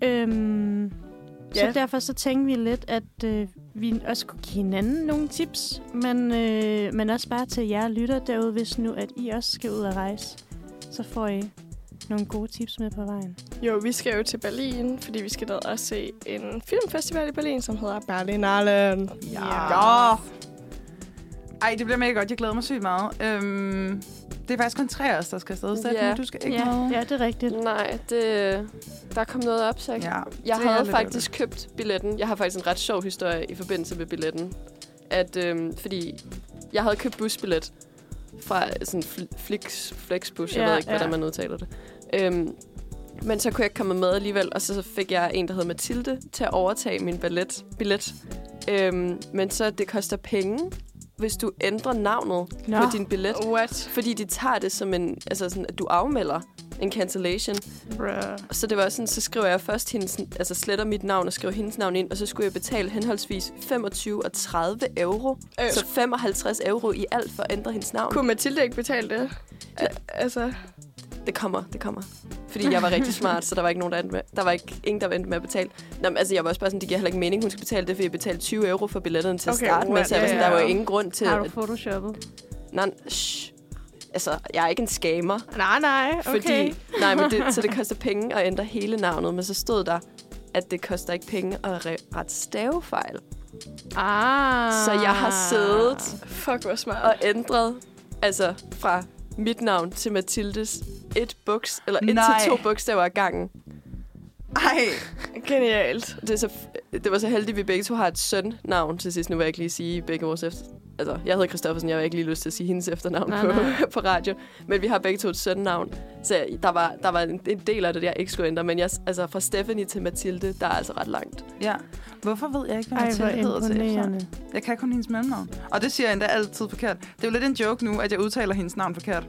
Øhm, Ja. Så derfor så tænkte vi lidt, at øh, vi også kunne give hinanden nogle tips, men, øh, men også bare til jer lytter derude, hvis nu at I også skal ud og rejse. Så får I nogle gode tips med på vejen. Jo, vi skal jo til Berlin, fordi vi skal ned og se en filmfestival i Berlin, som hedder Berlinale. Ja. Ej, det bliver mega godt. Jeg glæder mig sygt meget. Øhm, det er faktisk kun tre af os, der skal afsted. Så Ja. du skal ikke Ja, med. ja, det er rigtigt. Nej, det, der kom noget op, så jeg, Ja, jeg det er havde lidt faktisk købt billetten. Jeg har faktisk en ret sjov historie i forbindelse med billetten. At, øhm, fordi jeg havde købt busbillet fra sådan fl- Flix, Flexbus, jeg Ja, ved ikke, ja. hvordan man udtaler det. Øhm, men så kunne jeg ikke komme med alligevel, og så fik jeg en, der hed Mathilde, til at overtage min billet. billet. Øhm, men så det koster penge, hvis du ændrer navnet Nå. på din billet. What? Fordi de tager det som en, altså sådan, at du afmelder en cancellation. Bruh. Så det var sådan, så skriver jeg først hendes, altså sletter mit navn og skriver hendes navn ind, og så skulle jeg betale henholdsvis 25 og 30 euro. Øh, Så 55 euro i alt for at ændre hendes navn. Kunne Mathilde ikke betale det? Al- altså, Det kommer, det kommer. Fordi jeg var rigtig smart, så der var ikke nogen, der med. Der var ikke ingen, der endte med at betale. Nå, men, altså, jeg var også bare sådan, det giver heller ikke mening, hun skal betale det, fordi jeg betalte 20 euro for billetterne til at Okay, starte med. what? Så jeg var sådan, der var jo ingen grund til... Har du At, photoshoppet? nej, shh. Altså, jeg er ikke en scammer. Nej, nej, okay. Fordi, nej, men det, så det koster penge at ændre hele navnet, men så stod der, at det koster ikke penge at re- rette stavefejl. Ah. Så jeg har siddet fuck, hvor smart. og ændret, altså fra mit navn til Mathildes et buks, eller et Nej. til to bogstaver ad gangen. Ej, Genialt. Det, er så, det var så heldigt, at vi begge to har et søn-navn til sidst. Nu vil jeg ikke lige sige begge vores efter... Altså, jeg hedder Christoffersen, jeg har ikke lige lyst til at sige hendes efternavn Nej, på, nej. på radio. Men vi har begge to et søn-navn. Så der var, der var en, en del af det, jeg ikke skulle ændre. Men jeg, altså, fra Stephanie til Mathilde, der er altså ret langt. ja. Hvorfor ved jeg ikke, hvad Ej, Mathilde hedder til efternavn? Jeg kan kun hendes mellemnavn. Og det siger jeg endda altid forkert. Det er jo lidt en joke nu, at jeg udtaler hendes navn forkert.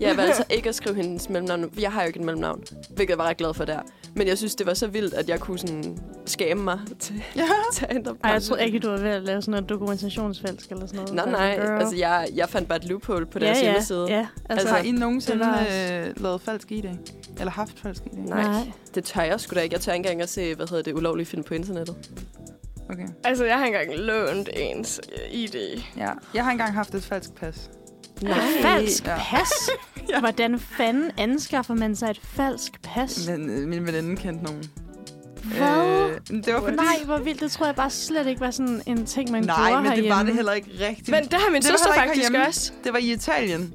Jeg valgte altså ikke at skrive hendes mellemnavn. Jeg har jo ikke et mellemnavn, hvilket jeg var ret glad for der. Men jeg synes, det var så vildt, at jeg kunne sådan skamme mig til, Ja. til at ændre Ej, jeg tror ikke, du var ved at lave sådan noget dokumentationsfælsk eller sådan noget. Nej, nej. Girl. Altså, jeg, jeg fandt bare et loophole på deres ja, ja, hjemmeside. Ja, Altså, altså, har I nogensinde øh, lavet falsk ID? Eller haft falsk ID? Nej. nej. Det tør jeg sgu da ikke. Jeg tør ikke engang at se, hvad hedder det, ulovlige film på internettet. Okay. Altså, jeg har engang lånt ens ID. Ja. Jeg har engang haft et falsk pas. Nej. Falsk Ja. pas? Hvordan fanden anskaffer man sig et falsk pas? Men øh, min veninde kendte nogen. Hvad? Øh, det var fordi... Nej, hvor vildt. Det tror jeg bare slet ikke var sådan en ting, man Nej, gjorde men det herhjemme. var det heller ikke rigtigt. Men det har min Det søster faktisk herhjemme. også. Det var i Italien.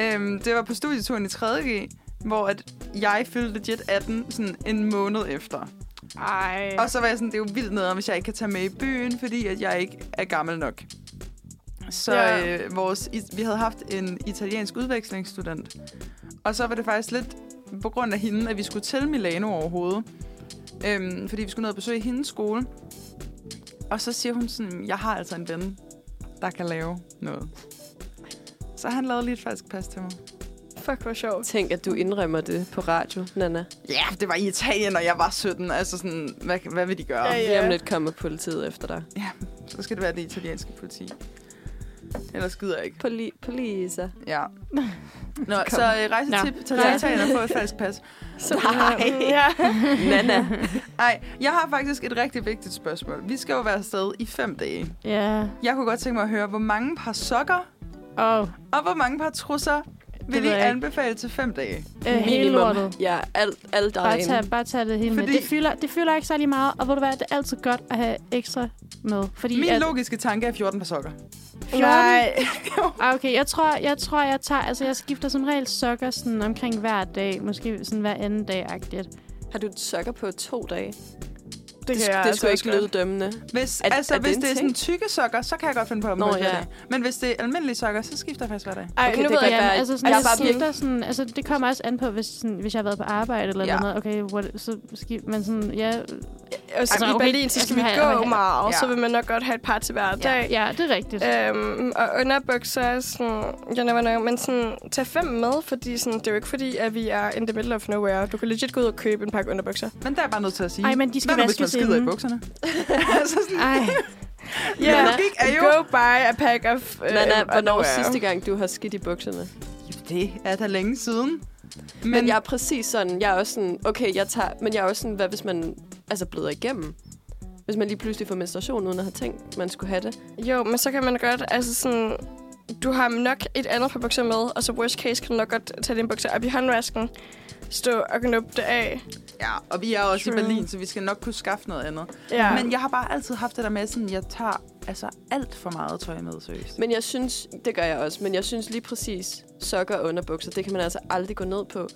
Øhm, det var på studieturen i 3.G, hvor at jeg fyldte legit 18 sådan en måned efter. Ej. Og så var jeg sådan, det er jo vildt noget, hvis jeg ikke kan tage med i byen, fordi at jeg ikke er gammel nok. Så Ja. øh, vores, vi havde haft en italiensk udvekslingsstudent. Og så var det faktisk lidt på grund af hende, at vi skulle til Milano overhovedet. Øhm, fordi vi skulle ned og besøge hendes skole. Og så siger hun sådan, jeg har altså en ven, der kan lave noget. Så han lavede lige et falsk pas til mig. Fuck, hvor sjovt. Tænk, at du indrømmer det på radio, Nana. Ja, det var i Italien, og jeg var 17. Altså sådan, hvad, hvad vil de gøre? Ja, ja. Lige om lidt kommer politiet efter dig. Så skal det være det italienske politi. Ellers gider jeg ikke. Poli- poliser. Ja. Nå, så øh, rejsetip Nå. til. Italien og få et falsk pas. Så, Nej. Ja. Nana. Nej, jeg har faktisk et rigtig vigtigt spørgsmål. Vi skal jo være afsted i fem dage. Ja. Jeg kunne godt tænke mig at høre, hvor mange par sokker Og og hvor mange par trusser vil ved I jeg ikke. anbefale til fem dage? øh, hele lortet. Ja, alt, alt der er Bare tag, bare tag det hele Fordi- med. Det fylder, det fylder ikke særlig meget, og ved du hvad, det er altid godt at have ekstra med. Fordi Min at, logiske tanke er 14 par sokker. 14? Nej. Ah, okay, jeg tror, jeg tror, jeg tager... Altså, jeg skifter som regel sokker sådan omkring hver dag. Måske sådan hver anden dag-agtigt. Har du sokker på to dage? Det, det, jeg det altså skulle også ikke lyde dømmende. Hvis, Er- altså, er det hvis det er sådan tykke sokker, så kan jeg godt finde på at Nå, ja. det. Men hvis det er almindelige sokker, så skifter jeg faktisk hver dag. Ej, Okay, nu det ved jeg, være, altså, sådan, jeg jeg bare skifter sådan, altså, det kommer også an på, hvis, sådan, hvis jeg har været på arbejde eller Ja. noget. Okay, what, så skifter man sådan, ja, altså, Altså, i okay, Berlin, så skal vi altså, gå have- meget, Ja. så vil man nok godt have et par til hver dag. ja, det er rigtigt. Øhm, og underbukser er sådan, jeg never know, men sådan, tag fem med, fordi sådan, det er jo ikke fordi, at vi er in the middle of nowhere. Du kan legit gå ud og købe en pakke underbukser. Men der er jeg bare nødt til at sige. Ej, men de skal vaskes skider i inden. bukserne? altså sådan, Ej, Ja, Men logik er jo... go buy a pack of uh, Nana, hvornår underwear. sidste gang, du har skidt i bukserne? Det er da længe siden. Men, men jeg er præcis sådan, jeg er også sådan, okay, jeg tager, men jeg er også sådan, hvad hvis man altså bløder igennem? Hvis man lige pludselig får menstruation, uden at have tænkt, man skulle have det. Jo, men så kan man godt, altså sådan... Du har nok et andet par bukser med, og så worst case kan du nok godt tage dine bukser op i håndvasken, stå og knuppe det af. Ja, og vi er også True. i Berlin, så vi skal nok kunne skaffe noget andet. Ja. Men jeg har bare altid haft det der med, sådan, jeg tager altså alt for meget tøj med, seriøst. Men jeg synes, det gør jeg også, men jeg synes lige præcis, sokker og underbukser, det kan man altså aldrig gå ned på.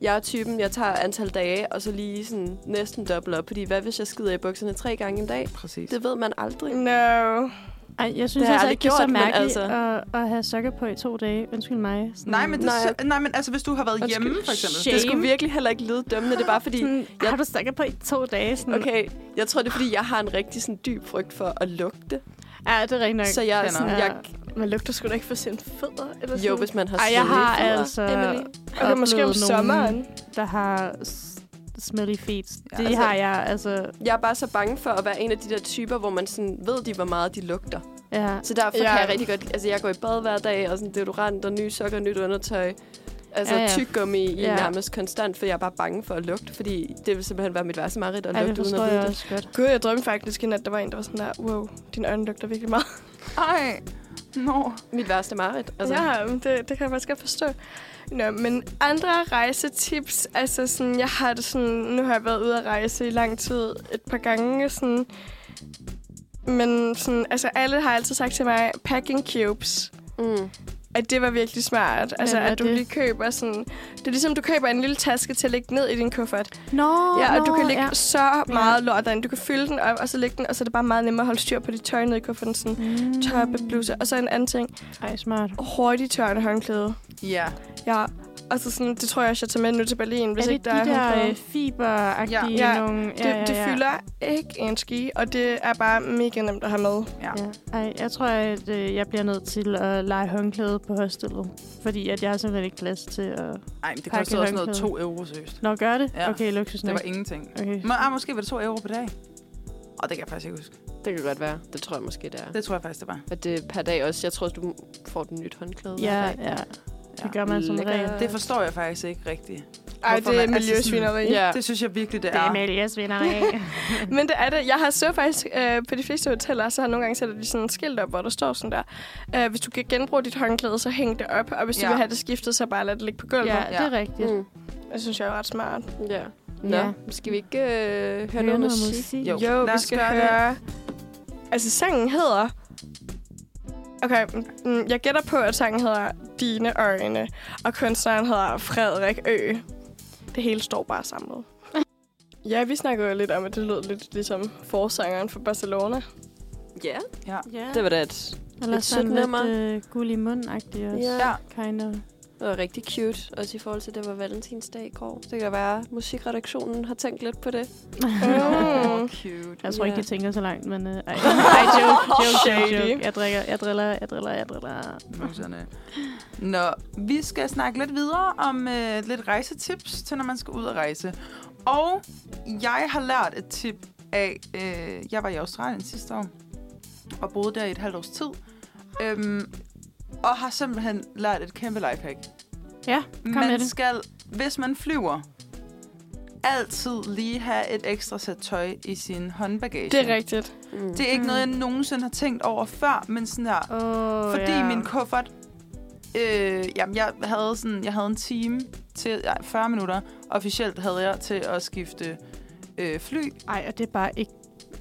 Jeg er typen, jeg tager antal dage, og så lige sådan næsten dobbelt op, fordi hvad hvis jeg skider i bukserne tre gange en dag? Præcis. Det ved man aldrig. No. Ej, jeg synes jeg altså ikke, det er så mærkeligt altså- at, at have sokker på i to dage. Undskyld mig. Sådan, Nej, men, det, Nej. nej, nej, men altså, hvis du har været Undskyld. hjemme, for eksempel. Shame. Det skulle virkelig heller ikke lyde dømmende, det er bare fordi, Sådan, jeg- Har du sokker på i to dage? Sådan, okay, jeg tror det er fordi, jeg har en rigtig sådan dyb frygt for at lugte. Ja, det er rigtigt nok. Så jeg, er Kender. sådan, Ja. jeg Man lugter sgu da ikke for sine fødder. Eller jo, sådan. hvis man har Ej, jeg har altså Emily. Okay, måske om sommeren. der har smelly feet. Ja, Det altså- har jeg, altså... Jeg er bare så bange for at være en af de der typer, hvor man sådan ved de, hvor meget de lugter. Ja. Så derfor Ja. ja. kan jeg rigtig godt... Altså, jeg går i bad hver dag, og sådan deodorant og nye sokker og nyt undertøj. Altså Ja, ja, ja. ja. tyggegummi i Ja. ja. nærmest konstant, for jeg er bare bange for at lugte, fordi det vil simpelthen være mit værste mareridt at det lugte uden at vide jeg det. godt. Gud, jeg drømte faktisk nat, der var en, der var sådan der, wow, dine øjne lugter virkelig meget. Ej, nå. Mit værste mareridt. Altså. Ja, det, det kan jeg faktisk godt forstå. Nå, men andre rejsetips, altså sådan, jeg har det sådan, nu har jeg været ude at rejse i lang tid, et par gange, sådan, men sådan, altså alle har altid sagt til mig, packing cubes, mm at det var virkelig smart. Altså, at du det? lige køber sådan, det er ligesom, du køber en lille taske til at lægge ned i din kuffert. Nå, Ja, og du nå, kan lægge ja. så meget lort derinde. Du kan fylde den op, og så lægge den, og så er det bare meget nemmere at holde styr på dit tøj ned i kufferten. Sådan, Mm. toppe, bluse. Og så en anden ting, Ej, smart. hurtigt tørrende håndklæde. Ja. Ja, altså sådan, det tror jeg også, jeg tager med nu til Berlin, hvis er det ikke der de er der håndklæde. øh, fiberagtige Ja. Ja, nogle... Det, det fylder ikke en ski, og det er bare mega nemt at have med. Ja. Ja. Ej, jeg tror, at øh, jeg bliver nødt til at lege håndklæde på hostelet. Fordi at jeg har simpelthen ikke plads til at... Ej, men det Pakke kostede også noget håndklæde. 2 euro, seriøst. Nå, gør det? Ja. Okay, luksus Det var ingenting. Okay. Men, ah, måske var det 2 euro per dag. Og det kan jeg faktisk ikke huske. Det kan godt være. Det tror jeg måske, det er. Det tror jeg faktisk, det var. At det er per dag også. Jeg tror, du får den nyt håndklæde hver Ja, dag. ja. Det gør man som regel. Det forstår jeg faktisk ikke rigtigt. Ej, Hvorfor det er man- altså miljøsvineri. Ja. Det synes jeg virkelig, det Det er er. Amalias vinderi. Men det er det. Jeg har så faktisk øh, på de fleste hoteller, så har nogle gange sætter de sådan et skilt op, hvor der står sådan der. Øh, hvis du kan genbruge dit håndklæde, så hæng det op. Og hvis du Ja. vil have det skiftet, så bare lad det ligge på gulvet. ja, Ja. det er rigtigt. Mm. Det synes jeg er ret smart. Ja. Nå, Ja. skal vi ikke øh, høre noget musik? Jo, Jo, lad vi skal gøre det. høre... Altså, sangen hedder... Okay, mm, jeg gætter på, at sangen hedder Dine Øjne, og kunstneren hedder Frederik Ø. Det hele står bare samlet. Ja, vi snakker jo lidt om, at det lød lidt ligesom forsangeren for Barcelona. Ja, Ja. Ja. det var da et, Eller et sådan lidt nummer. øh, guld i munden-agtigt også. Ja. Kind of. Det var rigtig cute, også i forhold til, at det var valentinsdag i går. Det kan være, at musikredaktionen har tænkt lidt på det. Mm. Cute. Jeg tror ikke, de tænker så langt, men... Øh, ej, ej, joke, joke, joke, joke. Jeg drikker, jeg driller, jeg driller, jeg driller. Muserne. Nå, vi skal snakke lidt videre om øh, lidt rejsetips til, når man skal ud og rejse. Og jeg har lært et tip af... Øh, jeg var i Australien sidste år, og boede der i et halvt års tid. Øhm, og har simpelthen lært et kæmpe lifehack. Ja, kom med man det. skal, hvis man flyver, altid lige have et ekstra sæt tøj i sin håndbagage. Det er rigtigt. Mm. Det er ikke noget, jeg nogensinde har tænkt over før, men sådan der, Oh, fordi ja. min kuffert... Øh, jamen, jeg havde, sådan, jeg havde en time til... Ja, 40 minutter officielt havde jeg til at skifte øh, fly. Ej, og det er bare ikke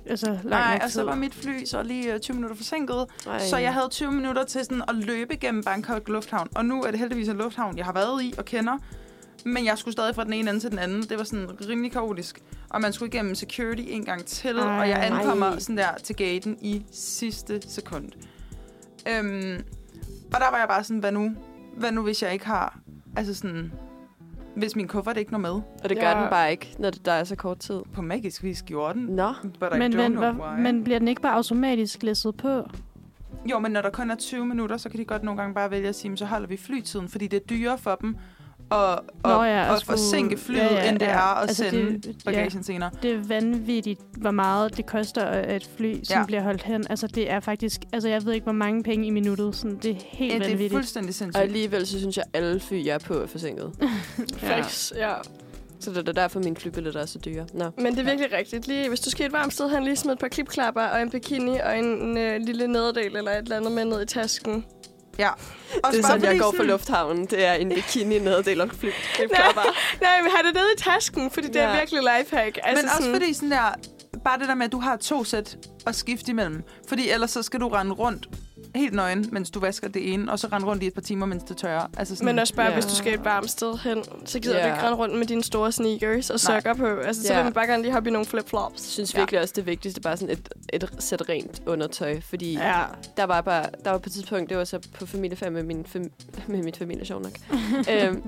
altså, langt Nej, og så var mit fly så lige øh, 20 minutter forsinket. Ej. Så jeg havde 20 minutter til sådan at løbe gennem Bangkok Lufthavn. Og nu er det heldigvis en lufthavn, jeg har været i og kender. Men jeg skulle stadig fra den ene ende til den anden. Det var sådan rimelig kaotisk. Og man skulle igennem security en gang til. Ej. og jeg ankommer Ej. sådan der til gaten i sidste sekund. Øhm, og der var jeg bare sådan, hvad nu? Hvad nu, hvis jeg ikke har... Altså sådan... Hvis min kuffert ikke når med. Og det gør Ja. den bare ikke, når det, der er så kort tid. På magisk vis gjorde den. Nå. But I Men, don't men, know why. men bliver den ikke bare automatisk læsset på? Jo, men når der kun er 20 minutter, så kan de godt nogle gange bare vælge at sige, "Men så holder vi flytiden, fordi det er dyrere for dem at, at, Nå ja, at at skulle- forsinke flyet, ja, ja, end det ja. er at Altså, sende det- ja. bagagen senere. Det er vanvittigt, hvor meget det koster at et fly, som Ja. bliver holdt hen. Altså, det er faktisk... Altså, jeg ved ikke, hvor mange penge i minuttet. Sådan, det er helt Ja, det er vanvittigt. fuldstændig Og sindssygt. alligevel så synes jeg, at alle fly, jeg er på, er forsinket. Facts, ja. Så det er derfor, mine flybilletter er så dyre. Nå. Men det er virkelig rigtigt. Lige, hvis du skal et varmt sted hen, lige smid et par klipklapper og en bikini og en, en, en lille nederdel eller et eller andet med ned i tasken. Ja. Og Det er sådan, jeg går for lufthavnen. Det er en bikini nederdel og flip, flipklapper. Nej, men har det nede i tasken, fordi det er Ja. virkelig lifehack. Altså Men også fordi sådan der, bare det der med, at du har to sæt at skifte imellem. Fordi ellers så skal du rende rundt helt nøgen, mens du vasker det ene, og så rende rundt i et par timer, mens det tørrer. Altså sådan, Men også bare, Ja. ja. hvis du skal et varmt sted hen, så gider Ja. du ikke rende rundt med dine store sneakers og sokker på. Altså, så Ja. vil man bare gerne lige hoppe i nogle Jeg flip-flops. synes Ja. virkelig også, det vigtigste bare sådan et, et sæt rent undertøj. Fordi Ja. der var bare, der var på et tidspunkt, det var så på familiefærd med min, fam, med mit familie, sjov nok. øhm,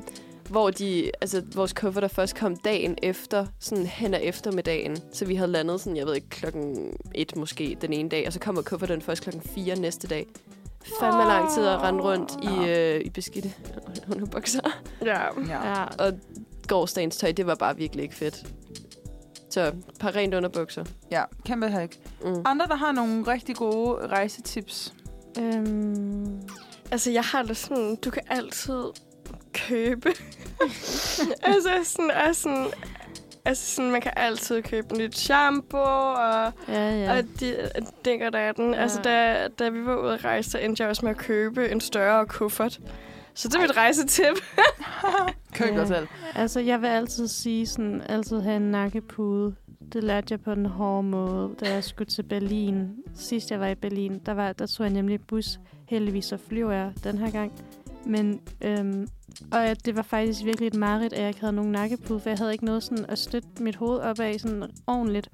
hvor de, altså, vores kufferter først kom dagen efter, sådan hen ad eftermiddagen. Så vi havde landet sådan, jeg ved ikke, klokken et måske den ene dag, og så kommer kufferten først klokken 4 næste dag. Fandme lang tid at rende rundt i, øh, i beskidte underbukser. Ja. Ja. Ja. Og gårdsdagens tøj, det var bare virkelig ikke fedt. Så par rent underbukser. ja, kæmpe hack. Mm. Andre, der har nogle rigtig gode rejsetips. Øhm, Altså, jeg har det sådan, du kan altid købe. altså, sådan, og sådan, altså sådan, man kan altid købe nyt shampoo, og, ja, ja. og de, dinger der den. Ja. Altså, da, da vi var ude at rejse, så endte jeg også med at købe en større kuffert. Så det er mit rejsetip. Køb Ja. dig selv. Altså, jeg vil altid sige sådan, altid have en nakkepude. Det lærte jeg på den hårde måde, da jeg skulle til Berlin. Sidst jeg var i Berlin, der, var, der tog jeg nemlig bus. Heldigvis så flyver jeg den her gang. Men, øhm, og at det var faktisk virkelig et mareridt, at jeg ikke havde nogen nakkepude, for jeg havde ikke noget sådan at støtte mit hoved op af sådan ordentligt.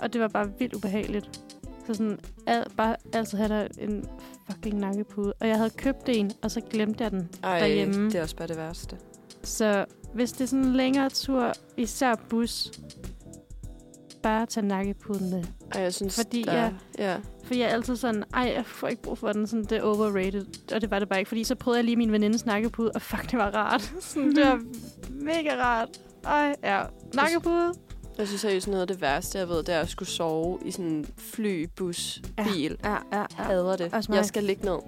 Og det var bare vildt ubehageligt. Så sådan, al, bare altid have der en fucking nakkepude. Og jeg havde købt en, og så glemte jeg den Ej, derhjemme. det er også bare det værste. Så hvis det er sådan en længere tur, især bus, bare tag nakkepuden med. Ej, jeg synes, Fordi der, jeg- ja. For jeg er altid sådan, ej, jeg får ikke brug for den, sådan, det er overrated. Og det var det bare ikke, fordi så prøvede jeg lige min venindes nakkepude, og fuck, det var rart. sådan, det var mega rart. Ej, ja, nakkepude. Jeg synes seriøst, noget af det værste, jeg ved, det er at skulle sove i sådan en fly, bus, Ja. bil. Ja, ja, Jeg ja. hader det. Jeg skal ligge ned,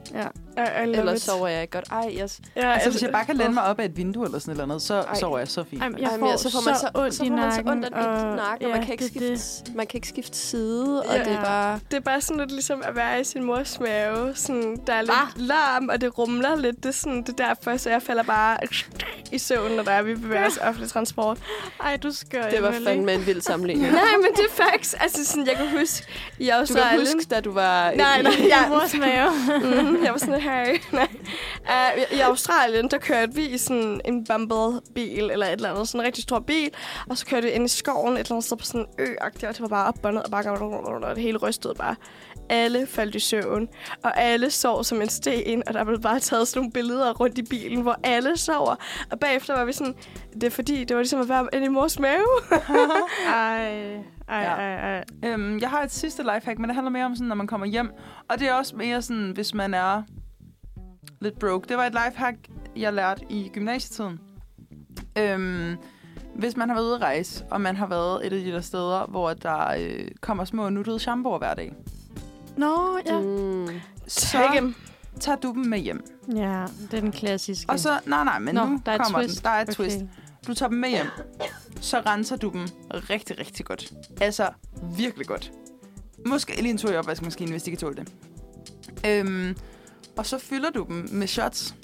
I, I love ellers it. sover jeg ikke godt. Ej, jeg, Ja, Altså, hvis jeg bare kan læne mig op af et vindue eller sådan et eller andet, så Ej. sover jeg så fint. Ej, jeg Ej, får, men så får man så, ondt så i får man så nakken. ondt af og- i nakken, og man, kan ikke det er det. skifte, man kan ikke skifte side, og Ja. det er bare... Det er bare sådan lidt ligesom at være i sin mors mave. Sådan, der er lidt Ah. larm, og det rumler lidt. Det er, sådan, det er derfor, så jeg falder bare i søvn, når der er, vi bevæger os offentlig transport. Ej, du skør, Det var fandme en vild sammenligning. Nej, men det er facts. Altså, sådan, jeg kan huske i Du kan huske, da du var... Nej, nej, Ja, jeg, mors mave. mm, jeg var sådan, hey. Nej. Uh, I Australien, der kørte vi i sådan en Bumble-bil, eller et eller andet, sådan en rigtig stor bil. Og så kørte vi ind i skoven, et eller andet sted på sådan en ø og det var bare op og ned, og bare og det hele rystede bare. Alle faldt i søvn, og alle sov som en sten, og der blev bare taget sådan nogle billeder rundt i bilen, hvor alle sover. Og bagefter var vi sådan, det er fordi, det var ligesom at være inde i mors mave. Ej, ej, Ja. ej, ej. Øhm, jeg har et sidste lifehack, men det handler mere om, sådan, når man kommer hjem. Og det er også mere sådan, hvis man er lidt broke. Det var et lifehack, jeg lærte i gymnasietiden. Øhm, hvis man har været ude at rejse, og man har været et af de der steder, hvor der øh, kommer små nuttede shampooer hver dag, Nå, ja. Mm. så Tag dem. tager du dem med hjem. Ja, det er den klassiske. Og så, nej nej, men Nå, nu der er et kommer twist. den. Der er et Okay. twist. Du tager dem med hjem. Så renser du dem rigtig, rigtig godt. Altså, virkelig godt. Måske lige en tur i opvaskemaskinen, hvis de kan tåle det. Øhm, og så fylder du dem med shots.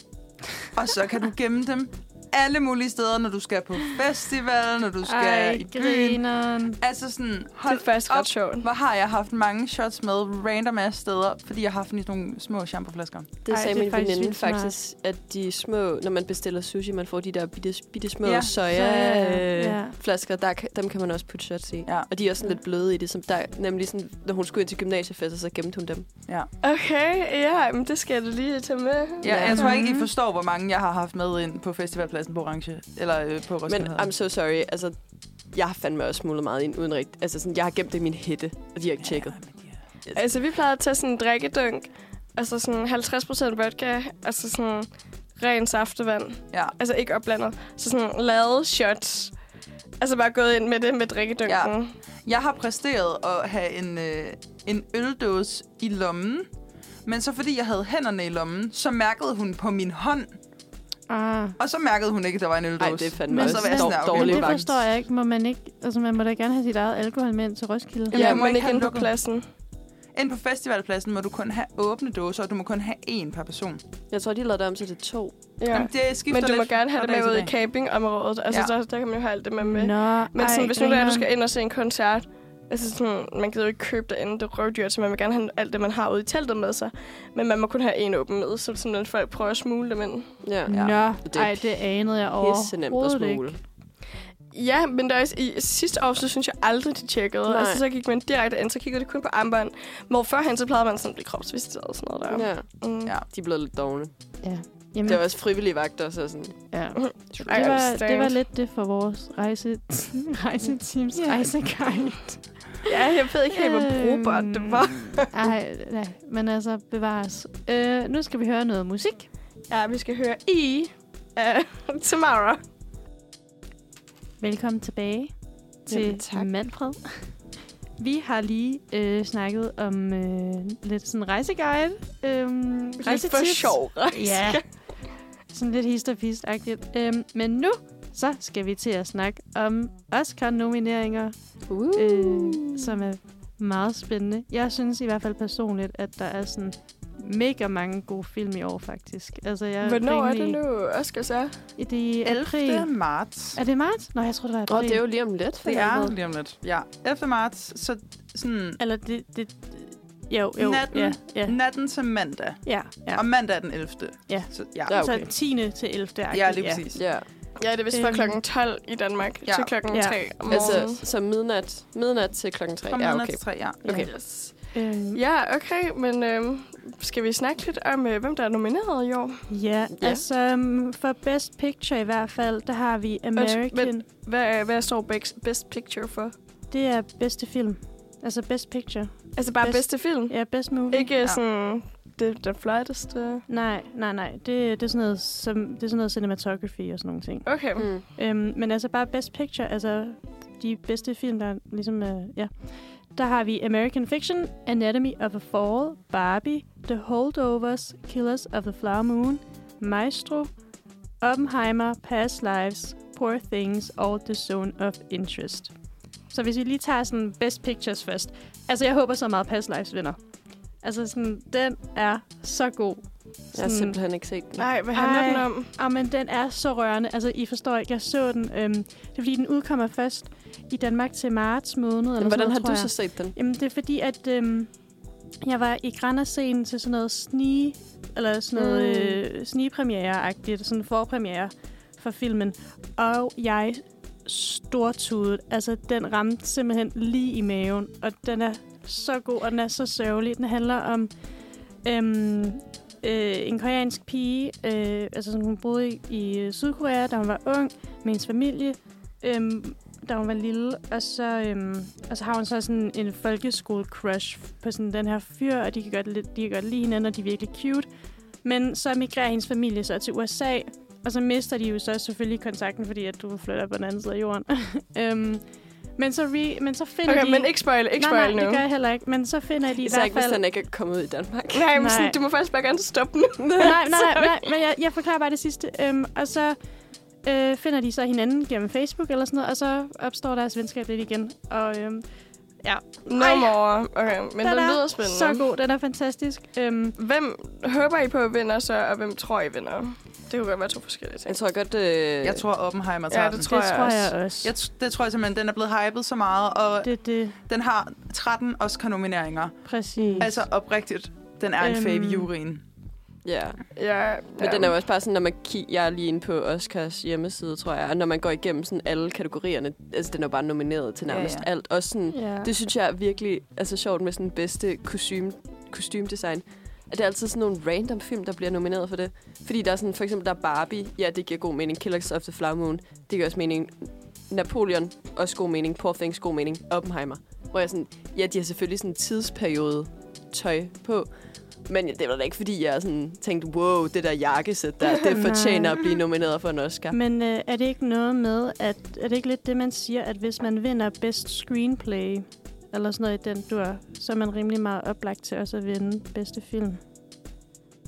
Og så kan du gemme dem alle mulige steder, når du skal på festival, når du skal Ej, i byen. grineren. Altså sådan, Det hold er faktisk op. ret sjovt. Hvor har jeg haft mange shots med random ass steder, fordi jeg har haft sådan nogle små shampoo-flasker. Det Ej, sagde det er min faktisk veninde faktisk, at de små, når man bestiller sushi, man får de der bitte, bitte små Ja, ja, soja, soja-flasker, ja. flasker, der, kan- dem kan man også putte shots i. Ja. Og de er også sådan lidt bløde i det, som der, nemlig sådan, når hun skulle ind til gymnasiefester, så gemte hun dem. Ja. Okay, ja, men det skal jeg da lige tage med. Ja, Ja. jeg tror ikke, I forstår, hvor mange jeg har haft med ind på festivalpladsen på Orange. Eller øh, på Roskilde. Men I'm so sorry, altså, jeg har fandme også smuglet meget ind uden rigtigt. Altså, sådan, jeg har gemt det i min hætte, og de har ikke tjekket. Ja, de er- Altså, vi plejede at tage sådan en drikkedunk, altså sådan 50% vodka, altså sådan ren saftevand. Ja. Altså ikke opblandet. Så sådan lavet shots. Altså bare gået ind med det med drikkedunken. Ja. Ja. Jeg har præsteret at have en, øh, en øldåse i lommen. Men så fordi jeg havde hænderne i lommen, så mærkede hun på min hånd, Ah. Og så mærkede hun ikke, at der var en øldåse. Nej, det er fandme Men så også sådan, dår- okay, Men dårlig det forstår jeg ikke. Må man ikke... Altså, man må da gerne have sit eget alkohol med ind til Roskilde. Ja, Ja, man må ikke ind på pladsen. Ind på festivalpladsen må du kun have åbne dåser, og du må kun have én per person. Jeg tror, de lavede det om til det to. Ja. Jamen, det skifter Men du må lidt gerne have det med ud i campingområdet. Altså, Ja. der, der kan man jo have alt det med. med. Nå, Men sådan, ej, hvis nu er, du skal ind og se en koncert, altså sådan, man gider jo ikke købe derinde, det er røvdyrt, så man vil gerne have alt det, man har ude i teltet med sig. Men man må kun have en åben med, så sådan, at folk prøver at smule dem ind. Ja. Ja. Nå, Det er ej, det anede jeg Pisse nemt at overhovedet smule. ikke. Ja, men der er, også- i sidste år, så synes jeg aldrig, de tjekkede. Nej. Altså, så gik man direkte ind, så kiggede de kun på armbånd. Hvor førhen, så plejede man sådan at blive kropsvisiteret og sådan noget der. Ja, Mm. Ja. de er blevet lidt dogne. Ja. Jamen, Det var også frivillige vagter, så sådan... ja. Det, var, det var lidt det for vores rejse, rejseteams Ja. rejseguide. Ja, jeg ved ikke helt, hvor brugbart det var. Ej, nej, men altså bevares. Øh, nu skal vi høre noget musik. Ja, vi skal høre I af Tamara. Velkommen tilbage til Jamen, tak. Manfred. Vi har lige øh, snakket om øh, lidt sådan rejseguide. Øh, Lidt for sjov. Ja. Sådan lidt hist og pist. Øhm, men nu, så skal vi til at snakke om Oscar-nomineringer, Uh. øh, som er meget spændende. Jeg synes i hvert fald personligt, at der er sådan mega mange gode film i år, faktisk. Altså, jeg Hvornår er det rimelig- nu, Oscar så? I det 11. april. marts. Er det marts? Nå, jeg tror det var Åh, april. det er jo lige om lidt. for Det er lige om lidt. Ja, 11. marts, så sådan Eller det... det jo, jo. Natten. Ja, ja, natten til mandag. ja. ja. Og mandag er den 11. Ja. Så, ja. Ja, Så okay. 10. til 11. ja, lige præcis. Ja, Ja, det er vist fra Øhm. klokken 12 i Danmark Ja. til klokken Ja. 3 om morgenen. altså så midnat, midnat til klokken 3. Fra Ja, okay. til 3, ja. Okay. Yes. Øhm, Ja, okay, men øhm, skal vi snakke lidt om, øh, hvem der er nomineret i år? Ja, Ja. altså um, for Best Picture i hvert fald, der har vi American. Hvad, hvad står Best, Best Picture for? Det er bedste film. Altså Best Picture. Altså bare Best- bedste film? Ja, Best Movie. Ikke ja. sådan det, det flotteste? Nej, nej, nej. Det, det, er sådan noget, som, det er sådan noget cinematography og sådan nogle ting. Okay. Mm. Øhm, men altså bare Best Picture, altså de bedste film, der ligesom, øh, ja. Der har vi American Fiction, Anatomy of a Fall, Barbie, The Holdovers, Killers of the Flower Moon, Maestro, Oppenheimer, Past Lives, Poor Things og The Zone of Interest. Så hvis vi lige tager sådan Best Pictures først. Altså, jeg håber så meget Past Lives vinder. Altså, sådan, den er så god. Jeg har simpelthen ikke set den. Nej, hvad handler Ej. den om? Ah, men den er så rørende. Altså, I forstår ikke, jeg så den. Øhm, det er fordi, den udkommer først i Danmark til marts måned. Eller Men sådan hvordan noget, har du jeg. så set den? Jamen, det er fordi, at øhm, jeg var i Granderscenen til sådan noget snige, eller sådan noget Mm. øh, snigepremiere-agtigt, sådan en forpremiere for filmen. Og jeg stortudet. Altså, den ramte simpelthen lige i maven, og den er så god, og den er så sørgelig. Den handler om øhm, øh, en koreansk pige, øh, altså som hun boede i, i øh, Sydkorea, da hun var ung, med hendes familie, øhm, da hun var lille, og så, øhm, og så har hun så sådan en folkeskole-crush på sådan den her fyr, og de kan godt, de kan godt lide hinanden, og de er virkelig cute. Men så migrerer hendes familie så til USA, og så mister de jo så selvfølgelig kontakten, fordi at du flytter på den anden side af jorden. øhm, men, så re, men så finder Okay, de... men ikke spoil, ikke nej, spoil nej, nu. det gør jeg heller ikke. Men så finder de i Især hvert ikke, hvis fald... den ikke er kommet ud i Danmark. Nej, men sådan, du må faktisk bare gerne stoppe nu. nej, nej, nej, nej, men jeg, jeg forklarer bare det sidste. Øhm, og så øh, finder de så hinanden gennem Facebook eller sådan noget, og så opstår deres venskab lidt igen. Og øhm, ja, No Ej. more. Okay, men den, er lyder spændende. så god. Den er fantastisk. Øhm, Hvem håber I på vinder så, og hvem tror I vinder? Det kunne godt være to forskellige ting. Jeg tror godt, øh, Jeg tror, Oppenheimer tager Ja, den. det tror det jeg tror også. jeg også. Jeg t- det tror jeg simpelthen, den er blevet hypet så meget, og det. Det, den har 13 Oscar-nomineringer. præcis. Altså oprigtigt, den er en Øhm. fave i juryen. Ja, Ja, men den er jo også bare sådan, når man kigger, jeg er lige inde på Oscars hjemmeside, tror jeg, og når man går igennem sådan alle kategorierne, altså den er bare nomineret til Ja, nærmest ja. alt. Også sådan, ja. det synes jeg er virkelig altså, sjovt med sådan bedste kostume, kostymdesign. At det er altid sådan nogle random film, der bliver nomineret for det. Fordi der er sådan, for eksempel der er Barbie, ja, det giver god mening. Killers of the Flower Moon, det giver også mening. Napoleon, også god mening. Poor Things, god mening. Oppenheimer. Hvor jeg sådan, ja, de har selvfølgelig sådan en tidsperiode tøj på. Men det var da ikke, fordi jeg sådan tænkte, wow, det der jakkesæt der, det fortjener at blive nomineret for en Oscar. Men øh, er det ikke noget med, at er det ikke lidt det, man siger, at hvis man vinder Best Screenplay, eller sådan noget i den dur, så er man rimelig meget oplagt til også at vinde bedste film?